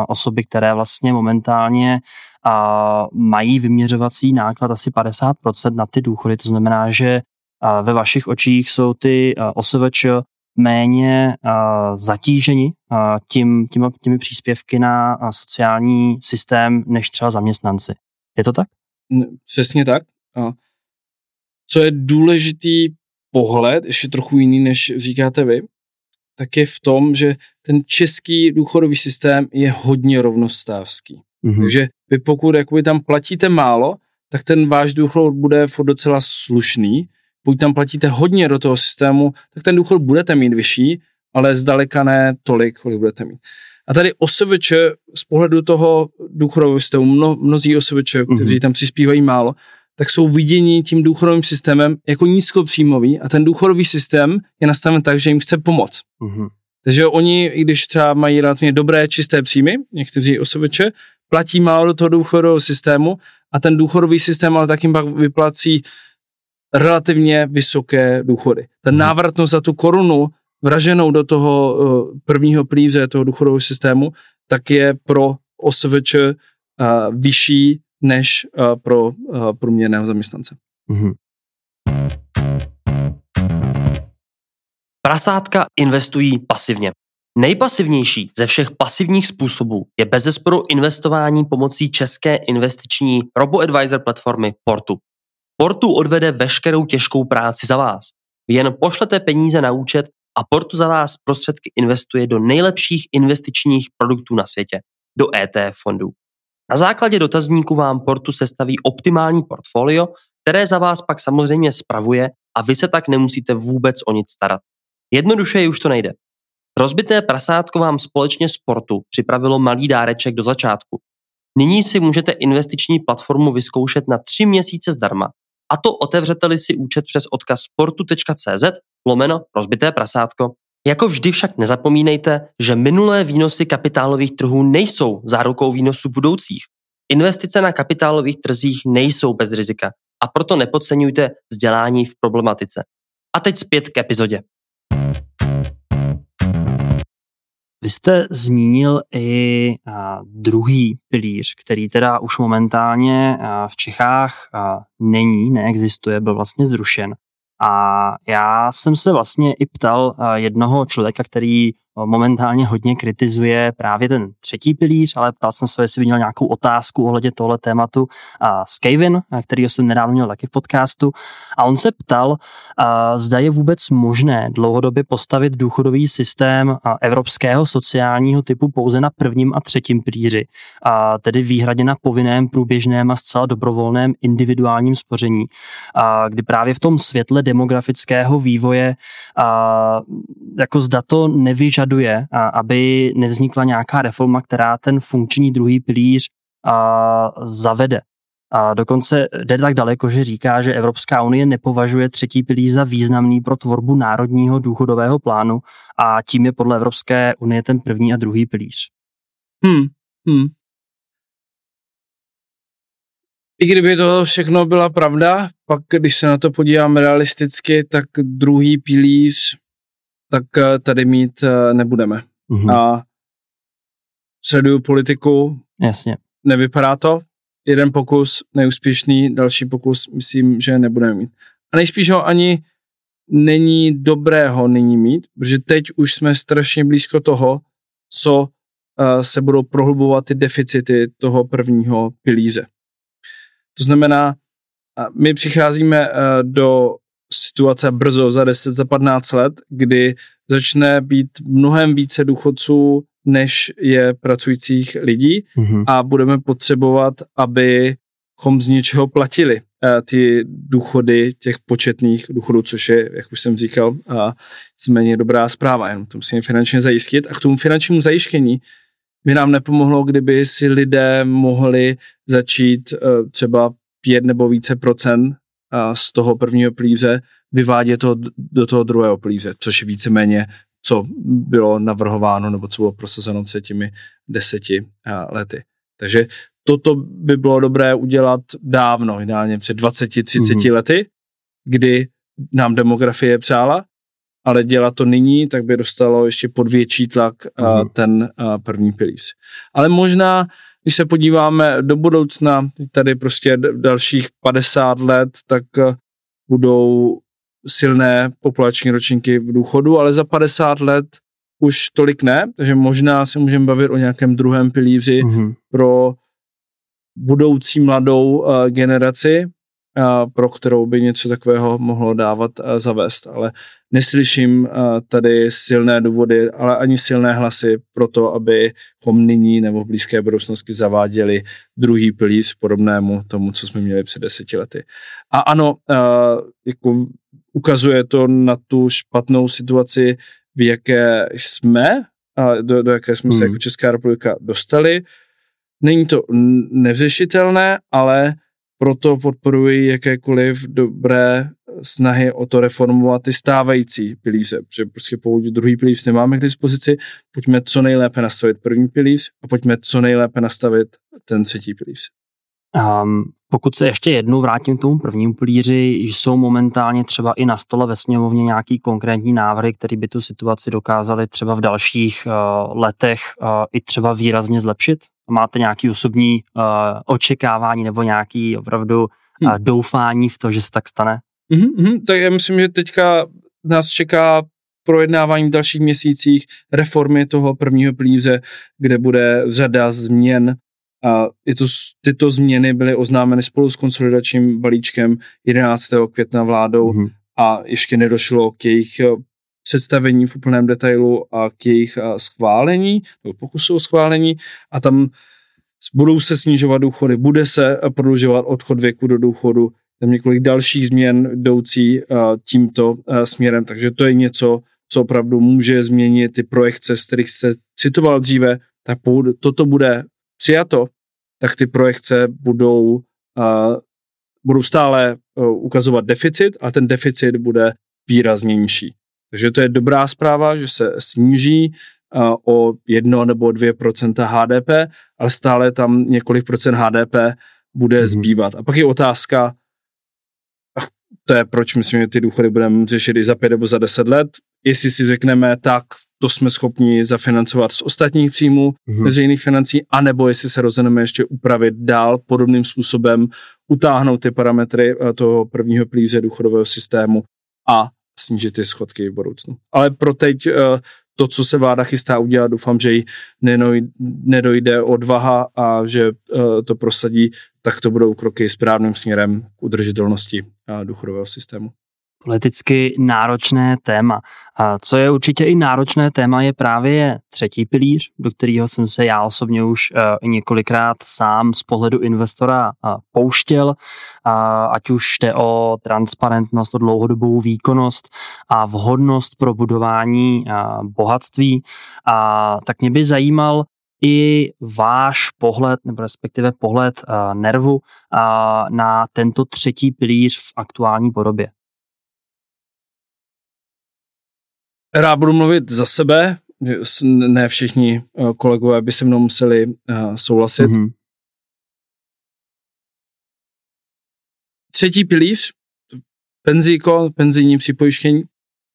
osoby, které vlastně momentálně a, mají vyměřovací náklad asi 50% na ty důchody. To znamená, že ve vašich očích jsou ty OSVČ méně zatíženi a, tím, těmi, příspěvky na sociální systém než třeba zaměstnanci. Je to tak? Přesně tak. Co je důležitý pohled, ještě trochu jiný, než říkáte vy, tak je v tom, že ten český důchodový systém je hodně rovnostávský. Mm-hmm. Takže vy pokud jakoby tam platíte málo, tak ten váš důchod bude docela slušný. Pokud tam platíte hodně do toho systému, tak ten důchod budete mít vyšší, ale zdaleka ne tolik, kolik budete mít. A tady OSVČ z pohledu toho důchodového systému, mno, mnozí OSVČ, kteří mm-hmm. tam přispívají málo, tak jsou viděni tím důchodovým systémem jako nízkopříjmový a ten důchodový systém je nastaven tak, že jim chce pomoct. Mm-hmm. Takže oni, i když třeba mají relativně dobré, čisté příjmy, někteří osobeče, platí málo do toho důchodového systému a ten důchodový systém ale taky pak vyplací relativně vysoké důchody. Ten mm-hmm. návratnost za tu korunu vraženou do toho uh, prvního plíře toho důchodového systému, tak je pro OSVČ uh, vyšší než uh, pro uh, průměrného zaměstnance. Mm-hmm. Prasátka investují pasivně. Nejpasivnější ze všech pasivních způsobů je bezesporu investování pomocí české investiční robo-advisor platformy Portu. Portu odvede veškerou těžkou práci za vás. Vy jen pošlete peníze na účet a Portu za vás prostředky investuje do nejlepších investičních produktů na světě, do ETF fondů. Na základě dotazníku vám Portu sestaví optimální portfolio, které za vás pak samozřejmě spravuje a vy se tak nemusíte vůbec o nic starat. Jednoduše už to nejde. Rozbité prasátko vám společně sportu připravilo malý dáreček do začátku. Nyní si můžete investiční platformu vyzkoušet na tři měsíce zdarma. A to otevřete-li si účet přes odkaz sportu.cz lomeno rozbité prasátko. Jako vždy však nezapomínejte, že minulé výnosy kapitálových trhů nejsou zárukou výnosů budoucích. Investice na kapitálových trzích nejsou bez rizika a proto nepodceňujte vzdělání v problematice. A teď zpět k epizodě. Vy jste zmínil i druhý pilíř, který teda už momentálně v Čechách není, neexistuje, byl vlastně zrušen. A já jsem se vlastně i ptal jednoho člověka, který momentálně hodně kritizuje právě ten třetí pilíř, ale ptal jsem se, jestli by měl nějakou otázku ohledně tohle tématu a s Kevin, který jsem nedávno měl taky v podcastu. A on se ptal, a zda je vůbec možné dlouhodobě postavit důchodový systém evropského sociálního typu pouze na prvním a třetím pilíři, a tedy výhradě na povinném, průběžném a zcela dobrovolném individuálním spoření, a kdy právě v tom světle demografického vývoje a jako zda to nevyžaduje vyžaduje, aby nevznikla nějaká reforma, která ten funkční druhý pilíř zavede. A dokonce jde tak daleko, že říká, že Evropská unie nepovažuje třetí pilíř za významný pro tvorbu národního důchodového plánu a tím je podle Evropské unie ten první a druhý pilíř. Hmm, hmm. I kdyby to všechno byla pravda, pak když se na to podíváme realisticky, tak druhý pilíř tak eh, tady mít eh, nebudeme. Mm-hmm. A sleduju politiku. Jasně. Nevypadá to. Jeden pokus neúspěšný, další pokus myslím, že nebudeme mít. A nejspíš ho ani není dobré ho nyní mít, protože teď už jsme strašně blízko toho, co uh, se budou prohlubovat ty deficity toho prvního pilíře. To znamená, my přicházíme uh, do situace brzo za 10, za 15 let, kdy začne být mnohem více důchodců, než je pracujících lidí mm-hmm. a budeme potřebovat, abychom z něčeho platili uh, ty důchody těch početných důchodů, což je, jak už jsem říkal, uh, méně dobrá zpráva, jenom to musíme finančně zajistit. A k tomu finančnímu zajištění by nám nepomohlo, kdyby si lidé mohli začít uh, třeba pět nebo více procent z toho prvního plíře vyvádět to do toho druhého plíře, což je víceméně, co bylo navrhováno nebo co bylo prosazeno před těmi deseti lety. Takže toto by bylo dobré udělat dávno, ideálně před 20-30 mm-hmm. lety, kdy nám demografie přála, ale dělat to nyní, tak by dostalo ještě pod větší tlak mm-hmm. ten první pilíř. Ale možná když se podíváme do budoucna, tady prostě dalších 50 let, tak eh, budou silné populační ročníky v důchodu, ale za 50 let už tolik ne, takže možná se můžeme bavit o nějakém druhém pilíři mm-hmm. pro budoucí mladou uh, generaci, pro kterou by něco takového mohlo dávat a zavést. Ale neslyším tady silné důvody, ale ani silné hlasy pro to, abychom nyní nebo v blízké budoucnosti zaváděli druhý pilíř podobnému tomu, co jsme měli před deseti lety. A ano, jako ukazuje to na tu špatnou situaci, v jaké jsme, do, do jaké jsme hmm. se jako Česká republika dostali. Není to nevřešitelné, ale proto podporuji jakékoliv dobré snahy o to reformovat ty stávající pilíře, protože prostě pokud druhý pilíř nemáme k dispozici, pojďme co nejlépe nastavit první pilíř a pojďme co nejlépe nastavit ten třetí pilíř. Um, pokud se ještě jednou vrátím k tomu prvnímu pilíři, jsou momentálně třeba i na stole ve sněmovně nějaký konkrétní návrhy, které by tu situaci dokázaly třeba v dalších uh, letech uh, i třeba výrazně zlepšit? Máte nějaký osobní uh, očekávání nebo nějaký opravdu hmm. uh, doufání v to, že se tak stane? Mm-hmm, tak já myslím, že teďka nás čeká projednávání v dalších měsících reformy toho prvního plíře, kde bude řada změn. A je to, tyto změny byly oznámeny spolu s konsolidačním balíčkem 11. května vládou mm-hmm. a ještě nedošlo k jejich eh, představení v úplném detailu a k jejich schválení, nebo pokusu o schválení. A tam budou se snižovat důchody, bude se prodlužovat odchod věku do důchodu, tam několik dalších změn jdoucí tímto směrem, takže to je něco, co opravdu může změnit ty projekce, z kterých jste citoval dříve, tak pokud toto bude přijato, tak ty projekce budou, budou stále ukazovat deficit a ten deficit bude výrazně nižší. Takže to je dobrá zpráva, že se sníží uh, o 1 nebo 2% HDP, ale stále tam několik procent HDP bude mm-hmm. zbývat. A pak je otázka, to je proč myslím, že ty důchody budeme řešit i za pět nebo za deset let. Jestli si řekneme, tak to jsme schopni zafinancovat z ostatních příjmů mm-hmm. veřejných financí, anebo jestli se rozhodneme ještě upravit dál podobným způsobem, utáhnout ty parametry eh, toho prvního plíře důchodového systému a snížit ty schodky v budoucnu. Ale pro teď eh, to, co se vláda chystá udělat, doufám, že jí nedojde odvaha a že eh, to prosadí, tak to budou kroky správným směrem k udržitelnosti důchodového systému politicky náročné téma. A co je určitě i náročné téma, je právě třetí pilíř, do kterého jsem se já osobně už uh, několikrát sám z pohledu investora uh, pouštěl, ať už jde o transparentnost, o dlouhodobou výkonnost a vhodnost pro budování uh, bohatství. A tak mě by zajímal, i váš pohled, nebo respektive pohled uh, nervu uh, na tento třetí pilíř v aktuální podobě. Rád budu mluvit za sebe, ne všichni eh, kolegové by se mnou museli uh, souhlasit. Mm-hmm. Třetí pilíř, penzíko, penzijní připojištění,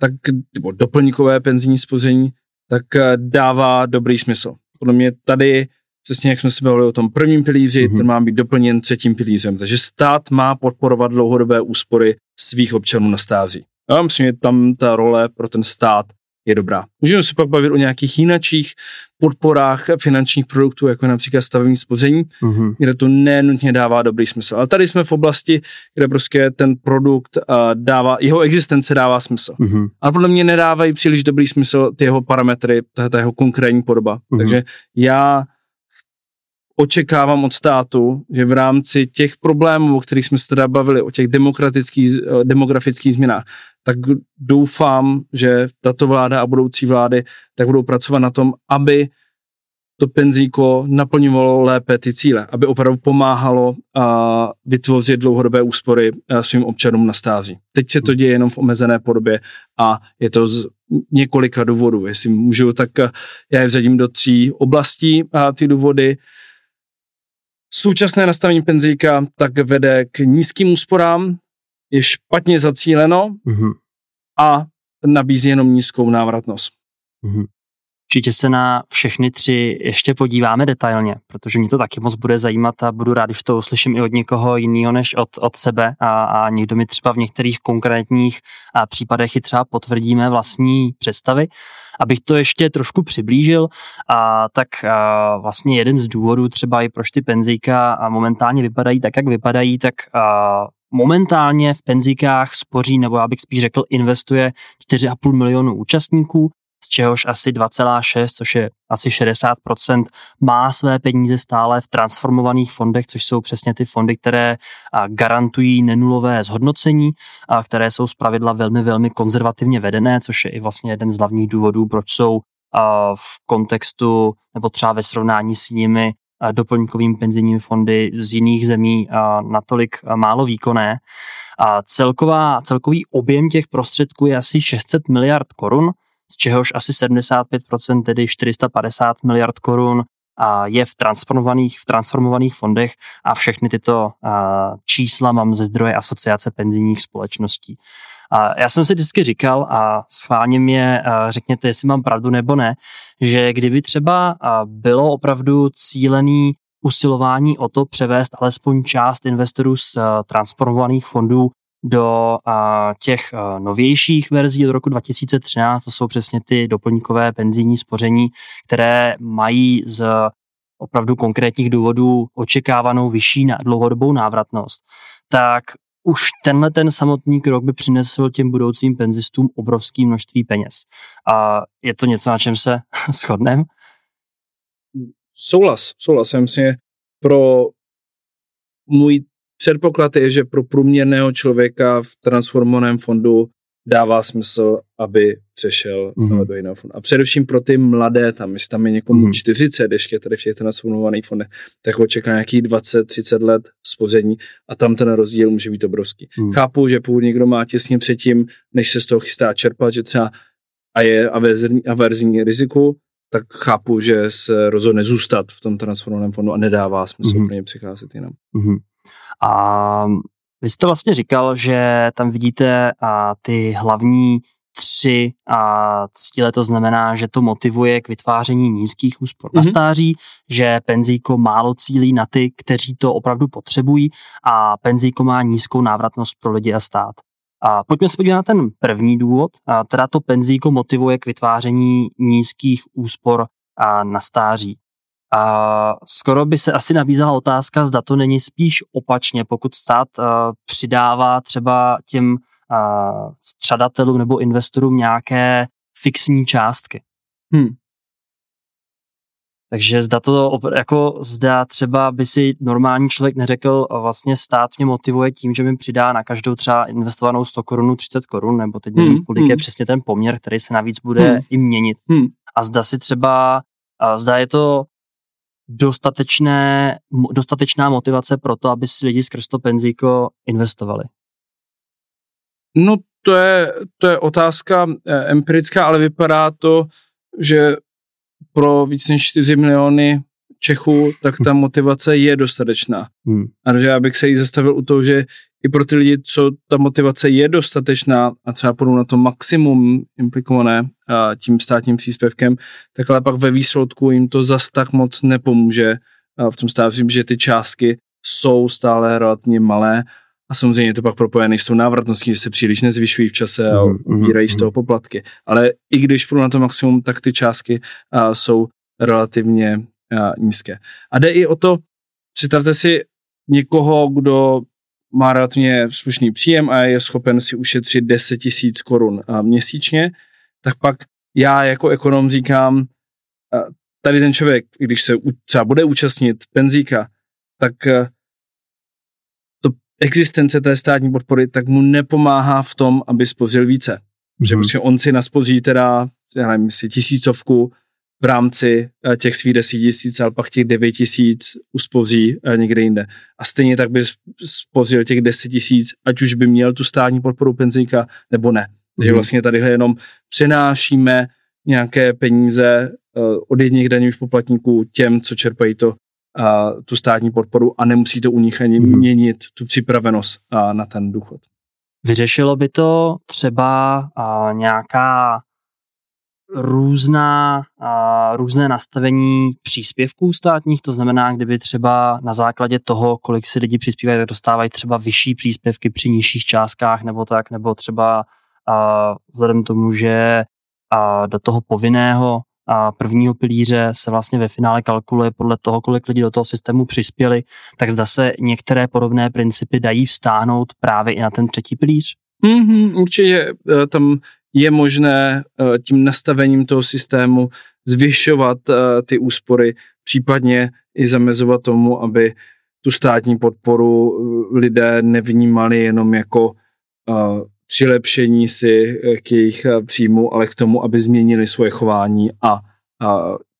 tak, nebo doplňkové penzijní spoření, tak eh, dává dobrý smysl. Podle mě tady, přesně jak jsme se bavili o tom prvním pilíři, mm-hmm. ten má být doplněn třetím pilířem. Takže stát má podporovat dlouhodobé úspory svých občanů na stáří. Já myslím, že tam ta role pro ten stát je dobrá. Můžeme se pak bavit o nějakých jinačích podporách finančních produktů, jako například stavební spoření, mm-hmm. kde to nenutně dává dobrý smysl. Ale tady jsme v oblasti, kde prostě ten produkt uh, dává, jeho existence dává smysl. Mm-hmm. A podle mě nedávají příliš dobrý smysl ty jeho parametry, ta, ta jeho konkrétní podoba. Mm-hmm. Takže já očekávám od státu, že v rámci těch problémů, o kterých jsme se teda bavili, o těch demokratických, eh, demografických změnách, tak doufám, že tato vláda a budoucí vlády tak budou pracovat na tom, aby to penzíko naplňovalo lépe ty cíle, aby opravdu pomáhalo a vytvořit dlouhodobé úspory svým občanům na stáří. Teď se to děje jenom v omezené podobě a je to z několika důvodů. Jestli můžu, tak já je vřadím do tří oblastí a ty důvody. Současné nastavení penzíka tak vede k nízkým úsporám, je špatně zacíleno mm-hmm. a nabízí jenom nízkou návratnost. Mm-hmm. Určitě se na všechny tři ještě podíváme detailně, protože mě to taky moc bude zajímat a budu rád, když to uslyším i od někoho jiného než od, od sebe a, a někdo mi třeba v některých konkrétních a případech i třeba potvrdíme vlastní představy. Abych to ještě trošku přiblížil, a, tak a, vlastně jeden z důvodů třeba i proč ty penzíka a momentálně vypadají tak, jak vypadají, tak a, momentálně v penzíkách spoří, nebo já bych spíš řekl, investuje 4,5 milionu účastníků, z čehož asi 2,6, což je asi 60%, má své peníze stále v transformovaných fondech, což jsou přesně ty fondy, které garantují nenulové zhodnocení, a které jsou zpravidla velmi, velmi konzervativně vedené, což je i vlastně jeden z hlavních důvodů, proč jsou v kontextu nebo třeba ve srovnání s nimi doplňkovým penzijními fondy z jiných zemí natolik málo výkonné. A celková, celkový objem těch prostředků je asi 600 miliard korun, z čehož asi 75%, tedy 450 miliard korun, je v transformovaných, v transformovaných fondech a všechny tyto čísla mám ze zdroje Asociace penzijních společností. A já jsem si vždycky říkal a schválně mě řekněte, jestli mám pravdu nebo ne, že kdyby třeba bylo opravdu cílený usilování o to převést alespoň část investorů z transformovaných fondů do těch novějších verzí od roku 2013, to jsou přesně ty doplňkové penzijní spoření, které mají z opravdu konkrétních důvodů očekávanou vyšší dlouhodobou návratnost, tak už tenhle ten samotný krok by přinesl těm budoucím penzistům obrovské množství peněz. A je to něco, na čem se shodneme? Souhlas, souhlas. Já pro můj předpoklad je, že pro průměrného člověka v transformovaném fondu dává smysl, aby přešel mm-hmm. do jiného fondu. A především pro ty mladé, tam, jestli tam je někomu mm-hmm. 40, ještě tady v těch transformovaných fondech, tak ho čeká nějakých 20-30 let spoření a tam ten rozdíl může být obrovský. Mm. Chápu, že pokud někdo má těsně předtím, než se z toho chystá čerpat, že třeba a je averzní, averzní riziku, tak chápu, že se rozhodne zůstat v tom transformovaném fondu a nedává smysl mm-hmm. pro ně přicházet jinam. Mm-hmm. A vy jste vlastně říkal, že tam vidíte a, ty hlavní tři a cíle, to znamená, že to motivuje k vytváření nízkých úspor mm-hmm. na mhm. stáří, že penzíko málo cílí na ty, kteří to opravdu potřebují a penzíko má nízkou návratnost pro lidi a stát. A pojďme se podívat na ten první důvod, a teda to penzíko motivuje k vytváření nízkých úspor a na stáří. A skoro by se asi nabízela otázka, zda to není spíš opačně, pokud stát uh, přidává třeba těm uh, střadatelům nebo investorům nějaké fixní částky. Hmm. Takže zda to jako zda třeba by si normální člověk neřekl, vlastně stát mě motivuje tím, že mi přidá na každou třeba investovanou 100 korun 30 korun, nebo teď nevím, hmm, kolik hmm. je přesně ten poměr, který se navíc bude hmm. i měnit. Hmm. A zda si třeba, zda je to dostatečné, dostatečná motivace pro to, aby si lidi skrz to penzíko investovali? No to je, to je otázka eh, empirická, ale vypadá to, že pro víc než 4 miliony Čechů, tak ta motivace je dostatečná. Hmm. A že já bych se jí zastavil u toho, že i pro ty lidi, co ta motivace je dostatečná a třeba půjdou na to maximum implikované a, tím státním příspěvkem, tak ale pak ve výsledku jim to zas tak moc nepomůže. A v tom stávě, že ty částky jsou stále relativně malé a samozřejmě je to pak propojené s tou návratností, že se příliš nezvyšují v čase a ubírají mm, z toho poplatky. Ale i když půjdu na to maximum, tak ty částky a, jsou relativně nízké. A jde i o to, představte si někoho, kdo má relativně slušný příjem a je schopen si ušetřit 10 tisíc korun měsíčně, tak pak já jako ekonom říkám, tady ten člověk, když se třeba bude účastnit penzíka, tak to existence té státní podpory tak mu nepomáhá v tom, aby spořil více. Mm-hmm. Že prostě on si naspoří teda, já nevím, si tisícovku v rámci eh, těch svých 10 tisíc, ale pak těch 9 tisíc uspoří eh, někde jinde. A stejně tak by spořil těch 10 tisíc, ať už by měl tu státní podporu penzíka, nebo ne. Takže mhm. vlastně tady jenom přenášíme nějaké peníze eh, od jedných daňových poplatníků těm, co čerpají to, tu státní podporu a nemusí to u nich ani mm. měnit tu připravenost na ten důchod. Vyřešilo by to třeba nějaká různá, a, různé nastavení příspěvků státních, to znamená, kdyby třeba na základě toho, kolik si lidi přispívají, tak dostávají třeba vyšší příspěvky při nižších částkách nebo tak, nebo třeba a, vzhledem tomu, že a, do toho povinného a prvního pilíře se vlastně ve finále kalkuluje podle toho, kolik lidí do toho systému přispěli, tak zda se některé podobné principy dají vstáhnout právě i na ten třetí pilíř? Mm-hmm, určitě e, tam je možné eh, tím nastavením toho systému zvyšovat eh, ty úspory, případně i zamezovat tomu, aby tu státní podporu eh, lidé nevnímali jenom jako přilepšení si k jejich příjmu, ale k tomu, aby změnili svoje chování a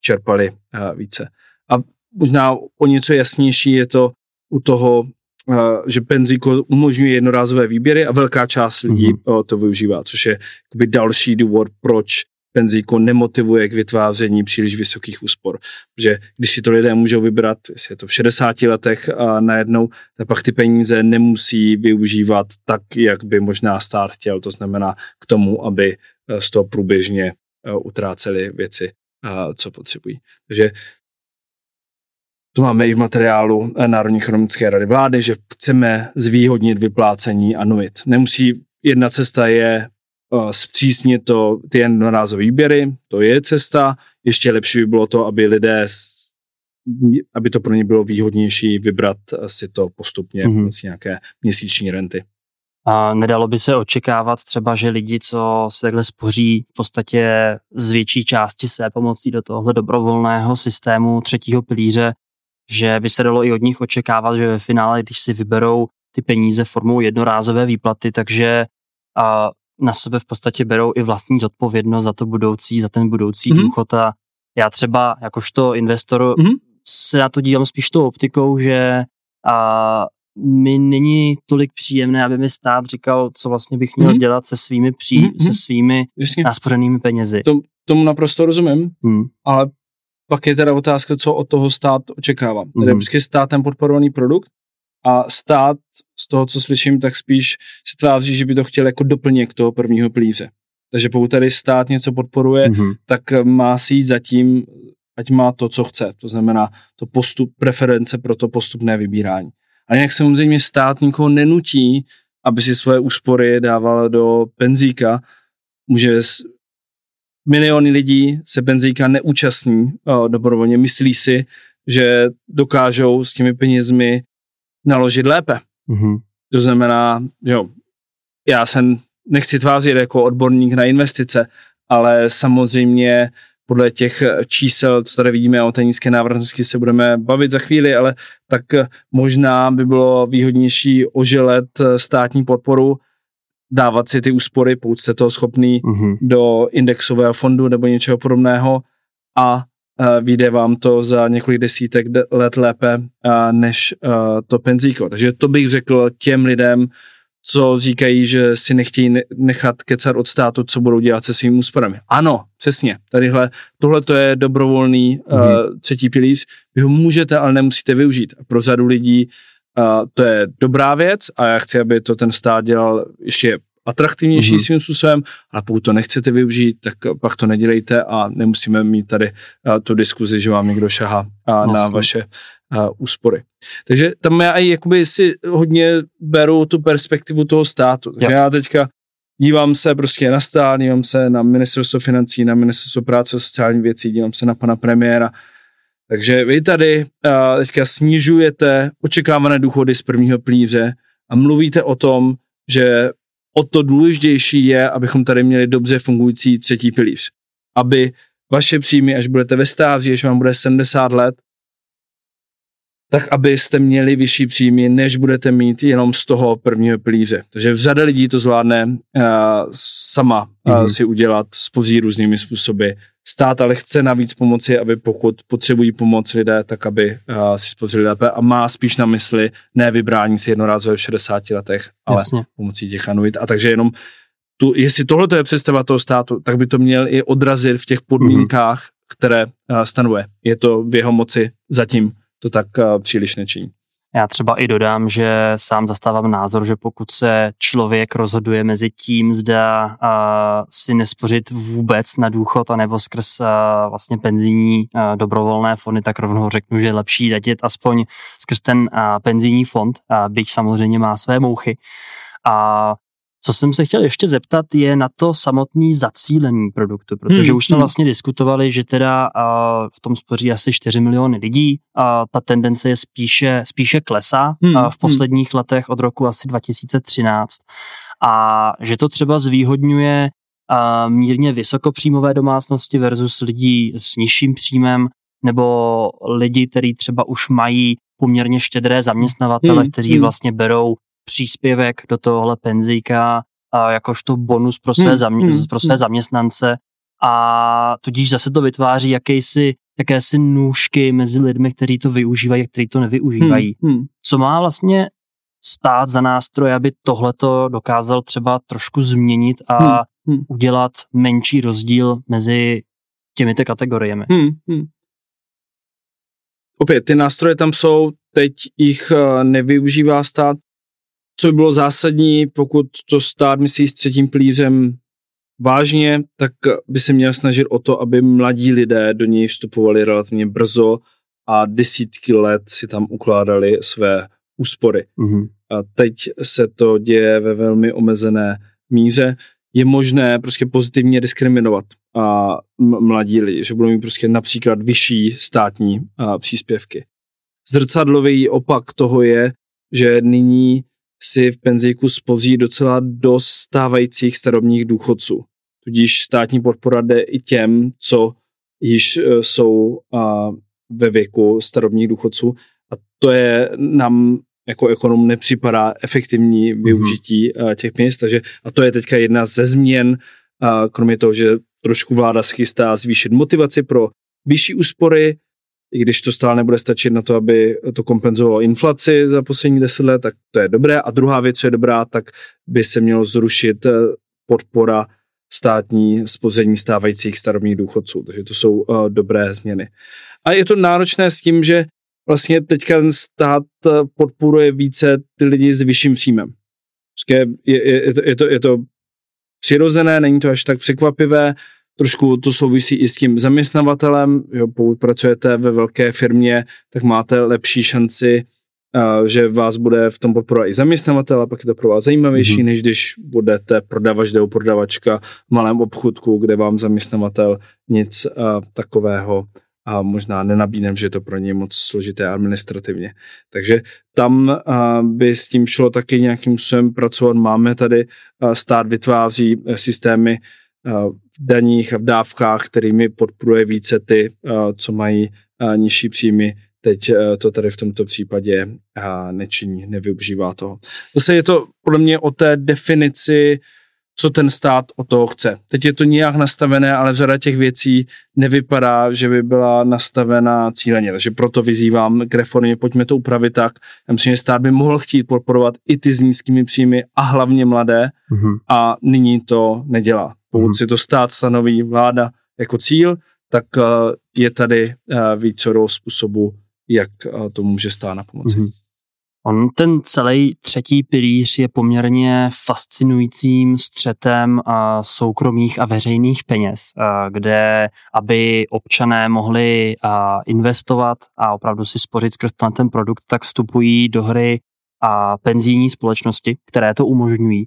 čerpali více. A možná o něco jasnější je to u toho že penzíko umožňuje jednorázové výběry a velká část lidí mm-hmm. to využívá, což je další důvod, proč penzíko nemotivuje k vytváření příliš vysokých úspor. Že když si to lidé můžou vybrat, jestli je to v 60 letech a najednou, tak pak ty peníze nemusí využívat tak, jak by možná stát chtěl. To znamená k tomu, aby e, z toho průběžně utráceli věci, co potřebují. Takže to máme i v materiálu eh, Národní ekonomické rady vlády, že chceme zvýhodnit vyplácení anuit. Nemusí, jedna cesta je uh, zpřísnit to, ty jednorázové výběry, to je cesta. Ještě lepší by bylo to, aby lidé, aby to pro ně bylo výhodnější vybrat eh, si to postupně mm-hmm. nějaké měsíční renty. A nedalo by se očekávat třeba, že lidi, co se takhle spoří v podstatě z větší části své pomocí do tohle dobrovolného systému třetího pilíře, že by se dalo i od nich očekávat, že ve finále, když si vyberou ty peníze formou jednorázové výplaty, takže a na sebe v podstatě berou i vlastní zodpovědnost za to budoucí, za ten budoucí mm-hmm. důchod a já třeba jakožto investor mm-hmm. se na to dívám spíš tou optikou, že a mi není tolik příjemné, aby mi stát říkal, co vlastně bych měl mm-hmm. dělat se svými pří, mm-hmm. se svými Jasně. naspořenými penězi. Tom, tomu naprosto rozumím, mm. ale pak je teda otázka, co od toho stát očekává. Mm. Tedy prostě státem podporovaný produkt a stát z toho, co slyším, tak spíš se tváří, že by to chtěl jako doplněk toho prvního plíře. Takže pokud tady stát něco podporuje, mm-hmm. tak má si jít zatím, ať má to, co chce. To znamená to postup, preference pro to postupné vybírání. A jinak samozřejmě stát nikoho nenutí, aby si svoje úspory dával do penzíka. Může miliony lidí se penzíka neúčastní dobrovolně, myslí si, že dokážou s těmi penězmi naložit lépe. Mm-hmm. To znamená, jo, já jsem nechci tvářit jako odborník na investice, ale samozřejmě podle těch čísel, co tady vidíme o té nízké návratnosti, se budeme bavit za chvíli, ale tak možná by bylo výhodnější oželet státní podporu, dávat si ty úspory, pokud jste toho schopný, mm-hmm. do indexového fondu nebo něčeho podobného a vyjde vám to za několik desítek let lépe než to penzíko. Takže to bych řekl těm lidem, co říkají, že si nechtějí nechat kecat od státu, co budou dělat se svými úsporami. Ano, přesně. Tadyhle, tohle to je dobrovolný mm-hmm. uh, třetí pilíř. Vy ho můžete, ale nemusíte využít. A pro řadu lidí uh, to je dobrá věc a já chci, aby to ten stát dělal ještě atraktivnější mm-hmm. svým způsobem, ale pokud to nechcete využít, tak pak to nedělejte a nemusíme mít tady uh, tu diskuzi, že vám někdo šahá uh, na vaše uh, úspory. Takže tam já i jakoby si hodně beru tu perspektivu toho státu. Takže já teďka dívám se prostě na stát, dívám se na ministerstvo financí, na ministerstvo práce a sociální věcí, dívám se na pana premiéra. Takže vy tady uh, teďka snižujete očekávané důchody z prvního plíře a mluvíte o tom, že o to důležitější je, abychom tady měli dobře fungující třetí pilíř. Aby vaše příjmy, až budete ve stáří, až vám bude 70 let, tak abyste měli vyšší příjmy, než budete mít jenom z toho prvního pilíře. Takže řada lidí to zvládne uh, sama uh, mm-hmm. si udělat, spoří různými způsoby. Stát ale chce navíc pomoci, aby pokud potřebují pomoc lidé, tak aby uh, si spořili lépe a má spíš na mysli ne vybrání si jednorázové v 60 letech, ale Jasně. pomocí těch anuit. A takže jenom tu, jestli tohle je představa toho státu, tak by to měl i odrazit v těch podmínkách, mm-hmm. které uh, stanovuje. Je to v jeho moci zatím to tak uh, příliš nečiní. Já třeba i dodám, že sám zastávám názor, že pokud se člověk rozhoduje mezi tím, zda uh, si nespořit vůbec na důchod, anebo skrz uh, vlastně penzijní uh, dobrovolné fondy, tak rovnou řeknu, že je lepší datit aspoň skrz ten uh, penzijní fond, uh, byť samozřejmě má své mouchy. A co jsem se chtěl ještě zeptat, je na to samotný zacílení produktu, protože hmm, už jsme hmm. vlastně diskutovali, že teda a, v tom spoří asi 4 miliony lidí a ta tendence je spíše, spíše klesá hmm, v hmm. posledních hmm. letech od roku asi 2013 a že to třeba zvýhodňuje a, mírně vysokopříjmové domácnosti versus lidí s nižším příjmem nebo lidi, kteří třeba už mají poměrně štědré zaměstnavatele, hmm, kteří hmm. vlastně berou příspěvek do tohle penzíka a jakožto bonus pro své, hmm, zamě- hmm, pro své hmm. zaměstnance a tudíž zase to vytváří jakýsi, jakési nůžky mezi lidmi, kteří to využívají a kteří to nevyužívají. Hmm, hmm. Co má vlastně stát za nástroj, aby tohleto dokázal třeba trošku změnit a hmm, hmm. udělat menší rozdíl mezi těmito kategoriemi. Hmm, hmm. Opět, ty nástroje tam jsou, teď jich eh, nevyužívá stát co by bylo zásadní, pokud to stát myslí s třetím plířem vážně, tak by se měl snažit o to, aby mladí lidé do něj vstupovali relativně brzo a desítky let si tam ukládali své úspory. Mm-hmm. A teď se to děje ve velmi omezené míře. Je možné prostě pozitivně diskriminovat a mladí lidi, že budou mít prostě například vyšší státní a, příspěvky. Zrcadlový opak toho je, že nyní si v penzíku spoří docela dost stávajících starobních důchodců. Tudíž státní podpora jde i těm, co již e, jsou ve věku starobních důchodců. A to je nám jako ekonom nepřipadá efektivní mhm. využití mm-hmm. těch peněz, takže a to je teďka jedna ze změn, kromě toho, že trošku vláda se chystá zvýšit motivaci pro vyšší úspory, i když to stále nebude stačit na to, aby to kompenzovalo inflaci za poslední deset let, tak to je dobré. A druhá věc, co je dobrá, tak by se mělo zrušit eh, podpora státní spoření stávajících starobních důchodců. Takže to jsou uh, dobré změny. A je to náročné s tím, že vlastně teďka ten stát eh, podporuje více ty lidi s vyšším příjmem. Je, je, je, to, je, to, je to přirozené, není to až tak překvapivé, trošku to souvisí i s tím zaměstnavatelem, jo, pokud pracujete ve velké firmě, tak máte lepší šanci, uh, že vás bude v tom podporovat i zaměstnavatel a pak je to pro vás zajímavější, mm-hmm. než když budete prodavač nebo prodavačka v malém obchudku, kde vám zaměstnavatel nic uh, takového a možná nenabídnem, že je to pro ně moc složité administrativně. Takže tam by s tím šlo taky nějakým způsobem pracovat. Máme tady, stát vytváří systémy v daních a v dávkách, kterými podporuje více ty, co mají nižší příjmy. Teď to tady v tomto případě nečiní, nevyužívá toho. Zase je to podle mě o té definici co ten stát o toho chce. Teď je to nějak nastavené, ale řada těch věcí nevypadá, že by byla nastavena cíleně. Takže proto vyzývám k reformě, pojďme to upravit tak. Já myslím, že stát by mohl chtít podporovat i ty s nízkými příjmy a hlavně mladé mm-hmm. a nyní to nedělá. Pokud mm-hmm. si to stát stanoví vláda jako cíl, tak uh, je tady uh, více způsobu, jak uh, to může stát na pomoci. Mm-hmm. On ten celý třetí pilíř je poměrně fascinujícím střetem soukromých a veřejných peněz, kde aby občané mohli investovat a opravdu si spořit skrz ten produkt, tak vstupují do hry a penzijní společnosti, které to umožňují.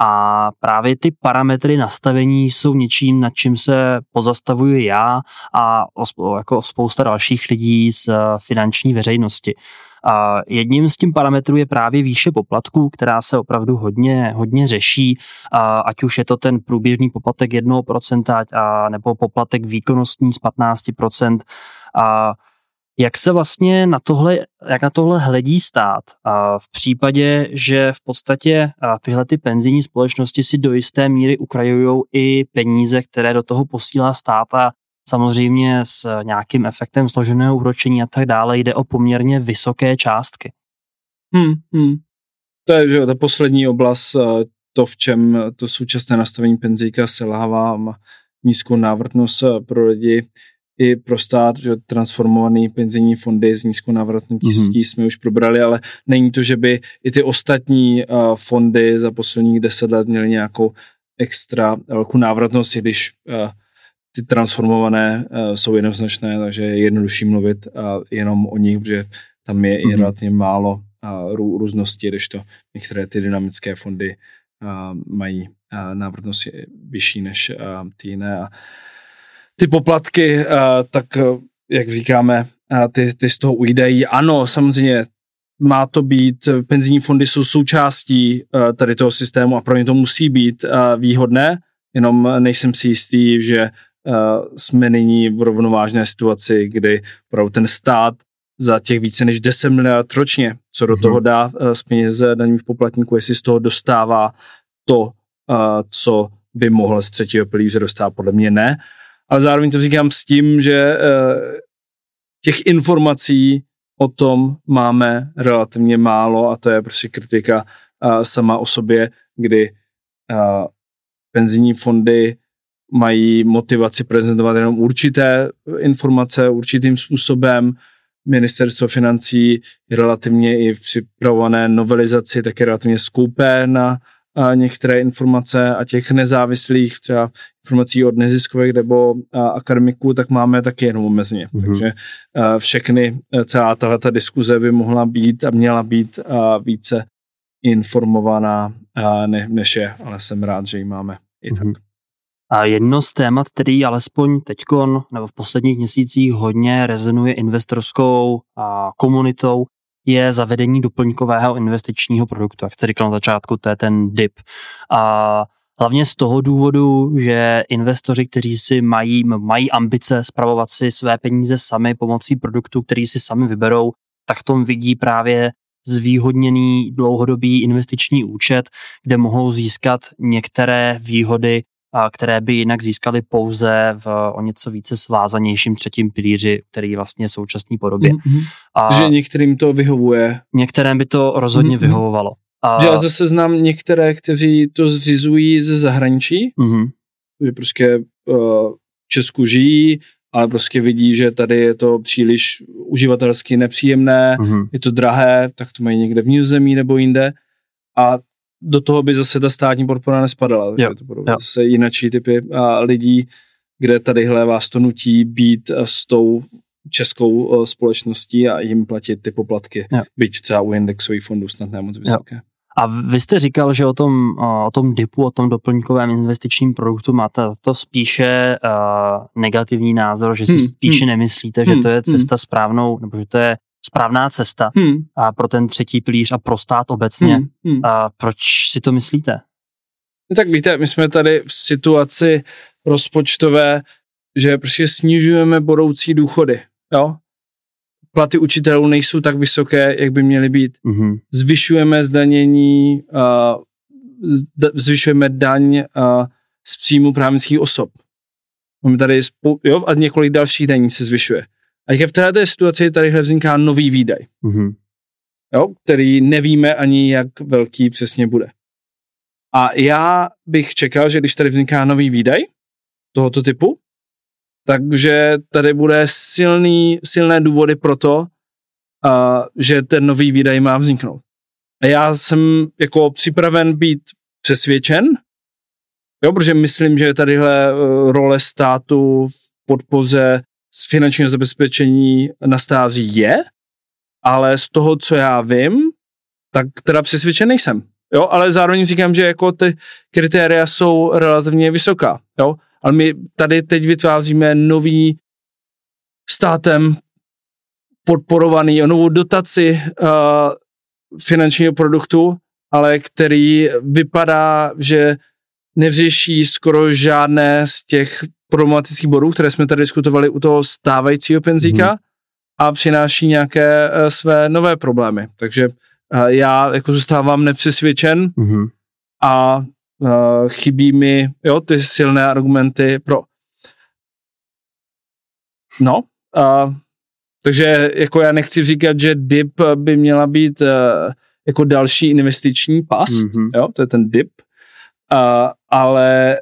A právě ty parametry nastavení jsou něčím, nad čím se pozastavuji já a jako spousta dalších lidí z finanční veřejnosti. A jedním z tím parametrů je právě výše poplatků, která se opravdu hodně, hodně řeší, a ať už je to ten průběžný poplatek 1% a, nebo poplatek výkonnostní z 15%. A jak se vlastně na tohle, jak na tohle hledí stát a v případě, že v podstatě tyhle ty penzijní společnosti si do jisté míry ukrajují i peníze, které do toho posílá stát a samozřejmě s nějakým efektem složeného úročení a tak dále jde o poměrně vysoké částky. Hmm, hmm. To je že, ta poslední oblast, eh, to v čem to současné nastavení penzíka selhává, má nízkou návratnost eh, pro lidi i pro stát, že transformovaný penzijní fondy s nízkou návratností mm-hmm. jsme už probrali, ale není to, že by i ty ostatní uh, fondy za posledních deset let měly nějakou extra velkou návratnost, když uh, ty transformované uh, jsou jednoznačné, takže je jednodušší mluvit uh, jenom o nich, protože tam je mm-hmm. i mhm. relativně málo uh, rů, různosti, když to některé ty dynamické fondy uh, mají uh, návratnost vyšší než uh, ty jiné. A ty poplatky, uh, tak uh, jak říkáme, uh, ty, ty z toho ujdejí. Ano, samozřejmě má to být, penzijní fondy jsou součástí tady toho systému a pro ně to musí být výhodné, jenom nejsem si jistý, že jsme nyní v rovnovážné situaci, kdy pro ten stát za těch více než 10 miliard ročně, co do mm-hmm. toho dá z peněz daných poplatníků, jestli z toho dostává to, co by mohl z třetího pilíře dostat, podle mě ne. Ale zároveň to říkám s tím, že uh, těch informací o tom máme relativně málo a to je prostě kritika uh, sama o sobě, kdy uh, penzijní fondy mají motivaci prezentovat jenom určité informace určitým způsobem. Ministerstvo financí relativně i v připravované novelizaci také relativně skoupé na některé informace a těch nezávislých třeba informací od neziskových nebo akademiků, tak máme taky jenom omezeně. Mm-hmm. Takže všechny, celá tahle diskuze by mohla být a měla být více informovaná, než je, ale jsem rád, že ji máme i mm-hmm. tak. A jedno z témat, který alespoň teďkon nebo v posledních měsících hodně rezonuje investorskou a komunitou, je zavedení doplňkového investičního produktu. Jak jste říkal na začátku, to je ten DIP. A hlavně z toho důvodu, že investoři, kteří si mají, mají ambice spravovat si své peníze sami pomocí produktu, který si sami vyberou, tak v tom vidí právě zvýhodněný dlouhodobý investiční účet, kde mohou získat některé výhody, které by jinak získali pouze v o něco více svázanějším třetím pilíři, který vlastně je současný podobě. Mm-hmm. A že některým to vyhovuje. Některým by to rozhodně mm-hmm. vyhovovalo. A... Já zase znám některé, kteří to zřizují ze zahraničí, mm-hmm. že prostě uh, Česku žijí, ale prostě vidí, že tady je to příliš uživatelsky nepříjemné, mm-hmm. je to drahé, tak to mají někde v Nizozemí nebo jinde a do toho by zase ta státní podpora nespadala. Jo, to budou jo. zase jinačí typy a lidí, kde tadyhle vás to nutí být s tou českou společností a jim platit ty poplatky, jo. byť třeba u indexových fondů snad moc vysoké. Jo. A vy jste říkal, že o tom, o tom DIPu, o tom doplňkovém investičním produktu máte to spíše uh, negativní názor, že si hmm, spíše hmm. nemyslíte, že hmm, to je hmm. cesta hmm. správnou, nebo že to je správná cesta hmm. a pro ten třetí pilíř a pro stát obecně. Hmm. Hmm. A proč si to myslíte? No tak víte, my jsme tady v situaci rozpočtové, že prostě snižujeme budoucí důchody. Jo? platy učitelů nejsou tak vysoké, jak by měly být. Mm-hmm. Zvyšujeme zdanění, uh, zvyšujeme daň uh, z příjmu právnických osob. Máme tady spou- jo, a několik dalších daní se zvyšuje. A v této situaci tady vzniká nový výdaj, mm-hmm. jo, který nevíme ani, jak velký přesně bude. A já bych čekal, že když tady vzniká nový výdaj tohoto typu, takže tady bude silný, silné důvody pro to, a, že ten nový výdaj má vzniknout. A já jsem jako připraven být přesvědčen, jo, protože myslím, že tadyhle e, role státu v podpoře z finančního zabezpečení na stáří je, ale z toho, co já vím, tak teda přesvědčen nejsem. Jo, ale zároveň říkám, že jako ty kritéria jsou relativně vysoká. Jo, ale my tady teď vytváříme nový státem podporovaný novou dotaci uh, finančního produktu, ale který vypadá, že nevřeší skoro žádné z těch problematických bodů, které jsme tady diskutovali u toho stávajícího penzíka mm-hmm. a přináší nějaké uh, své nové problémy. Takže uh, já jako zůstávám nepřesvědčen mm-hmm. a uh, chybí mi jo, ty silné argumenty pro. No, uh, takže jako já nechci říkat, že DIP by měla být uh, jako další investiční past, mm-hmm. jo, to je ten DIP, uh, ale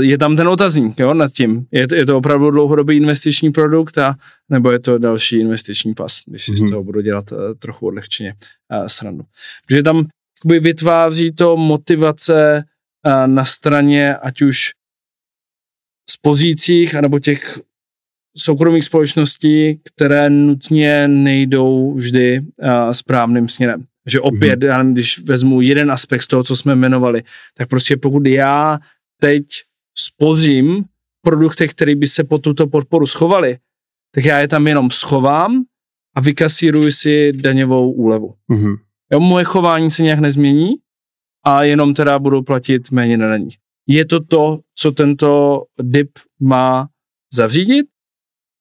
je tam ten otazník, jo, nad tím. Je to, je to opravdu dlouhodobý investiční produkt a nebo je to další investiční pas, když si mm-hmm. z mhm. toho budu dělat uh, trochu odlehčeně uh, srandu. Protože tam vytváří to motivace na straně ať už spořících, anebo těch soukromých společností, které nutně nejdou vždy správným směrem. Že opět, mm-hmm. já nevím, když vezmu jeden aspekt z toho, co jsme jmenovali, tak prostě pokud já teď spořím produkty, které by se po tuto podporu schovaly, tak já je tam jenom schovám a vykasíruji si daňovou úlevu. Mm-hmm. Jo, moje chování se nějak nezmění, a jenom teda budou platit méně na daních. Je to to, co tento DIP má zařídit?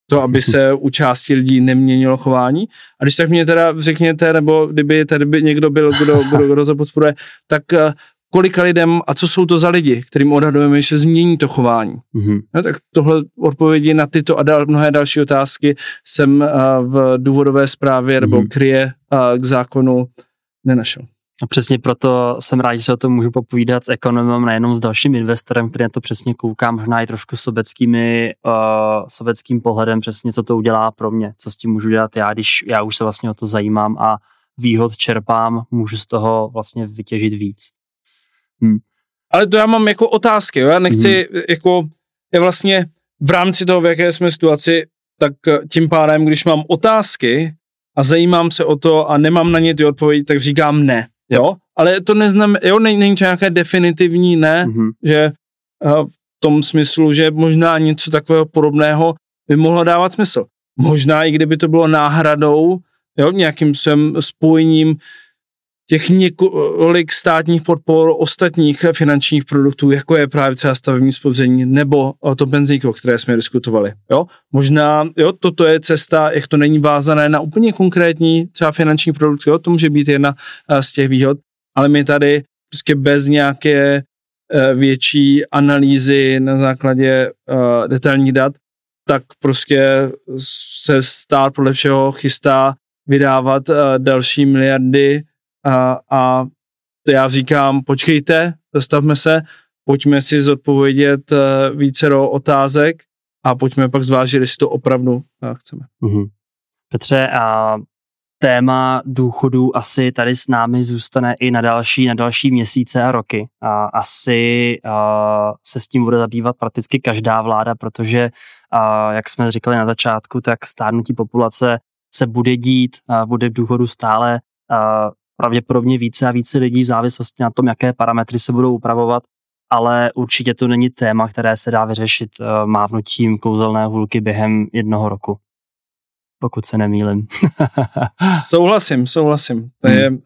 To, aby se u části lidí neměnilo chování. A když tak mě teda řekněte, nebo kdyby tady by někdo byl, kdo, kdo, kdo to podporuje, tak eh, kolika lidem a co jsou to za lidi, kterým odhadujeme, že se změní to chování. Mm-hmm. No, tak tohle odpovědi na tyto a dal, mnohé další otázky jsem uh, v důvodové zprávě mm-hmm. nebo kryje uh, k zákonu nenašel. A přesně proto jsem rád, že se o tom můžu popovídat s ekonomem, nejenom s dalším investorem, který na to přesně kouká, možná i trošku sobeckými, uh, sobeckým pohledem, přesně co to udělá pro mě, co s tím můžu dělat já, když já už se vlastně o to zajímám a výhod čerpám, můžu z toho vlastně vytěžit víc. Hmm. Ale to já mám jako otázky, jo? já nechci hmm. jako, je vlastně v rámci toho, v jaké jsme situaci, tak tím pádem, když mám otázky a zajímám se o to a nemám na ně ty odpovědi, tak říkám ne jo, ale to neznamená, jo, není, není to nějaké definitivní ne, mm-hmm. že uh, v tom smyslu, že možná něco takového podobného by mohlo dávat smysl. Možná i kdyby to bylo náhradou, jo, nějakým svým spojením těch několik státních podpor ostatních finančních produktů, jako je právě třeba stavební spoření nebo to benzínko, které jsme diskutovali. Jo? Možná jo, toto je cesta, jak to není vázané na úplně konkrétní třeba finanční produkt, jo? to může být jedna eh, z těch výhod, ale my tady prostě bez nějaké eh, větší analýzy na základě uh, detailních dat, tak prostě se stát podle všeho chystá vydávat další miliardy a, a já říkám, počkejte, zastavme se, pojďme si zodpovědět uh, vícero otázek a pojďme pak zvážit, jestli to opravdu uh, chceme. Mm-hmm. Petře, a téma důchodů asi tady s námi zůstane i na další, na další měsíce a roky. A asi a, se s tím bude zabývat prakticky každá vláda, protože, a, jak jsme říkali na začátku, tak stárnutí populace se bude dít, a bude v důchodu stále pravděpodobně více a více lidí v závislosti na tom, jaké parametry se budou upravovat, ale určitě to není téma, které se dá vyřešit uh, mávnutím kouzelné hůlky během jednoho roku. Pokud se nemýlim. souhlasím, souhlasím. To je, uh,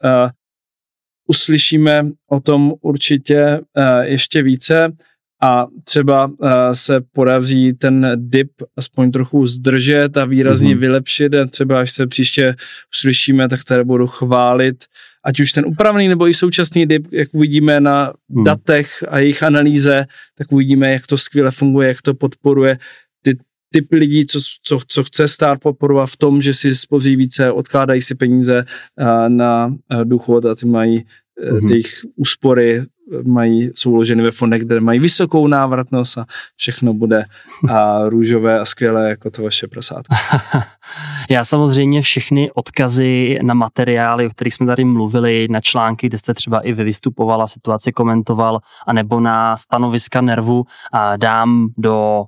uslyšíme o tom určitě uh, ještě více a třeba uh, se podaří ten dip aspoň trochu zdržet a výrazně mm-hmm. vylepšit a třeba až se příště uslyšíme, tak tady budu chválit ať už ten upravený nebo i současný dip, jak uvidíme na mm. datech a jejich analýze, tak uvidíme, jak to skvěle funguje, jak to podporuje ty typ lidí, co, co, co chce stát podporovat v tom, že si spoří více, odkládají si peníze uh, na uh, důchod a ty mají mm-hmm. ty jejich úspory mají, jsou uloženy ve fondech, kde mají vysokou návratnost a všechno bude a růžové a skvělé jako to vaše prasátko. Já samozřejmě všechny odkazy na materiály, o kterých jsme tady mluvili, na články, kde jste třeba i vy vystupovala, situaci komentoval, anebo na stanoviska Nervu dám do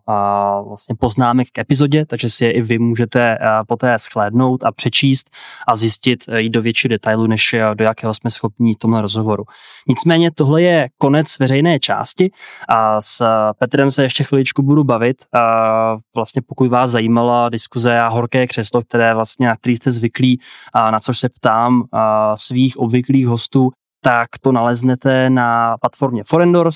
vlastně poznámek k epizodě, takže si je i vy můžete poté shlédnout a přečíst a zjistit, jít do větší detailu, než do jakého jsme schopni v tomhle rozhovoru. Nicméně tohle je konec veřejné části a s Petrem se ještě chviličku budu bavit. A vlastně pokud vás zajímala diskuze a horké křeslo, které vlastně, na který jste zvyklí, a na což se ptám a svých obvyklých hostů, tak to naleznete na platformě Forendors.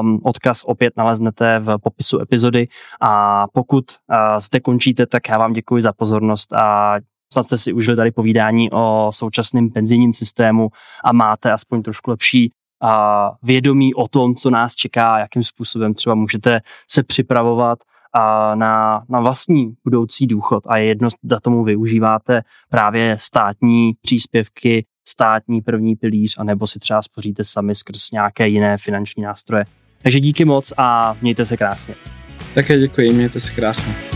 Um, odkaz opět naleznete v popisu epizody a pokud uh, zde končíte, tak já vám děkuji za pozornost a snad jste si užili tady povídání o současném penzijním systému a máte aspoň trošku lepší a vědomí o tom, co nás čeká, jakým způsobem třeba můžete se připravovat a na, na vlastní budoucí důchod a je jedno, zda tomu využíváte právě státní příspěvky, státní první pilíř, anebo si třeba spoříte sami skrz nějaké jiné finanční nástroje. Takže díky moc a mějte se krásně. Také děkuji, mějte se krásně.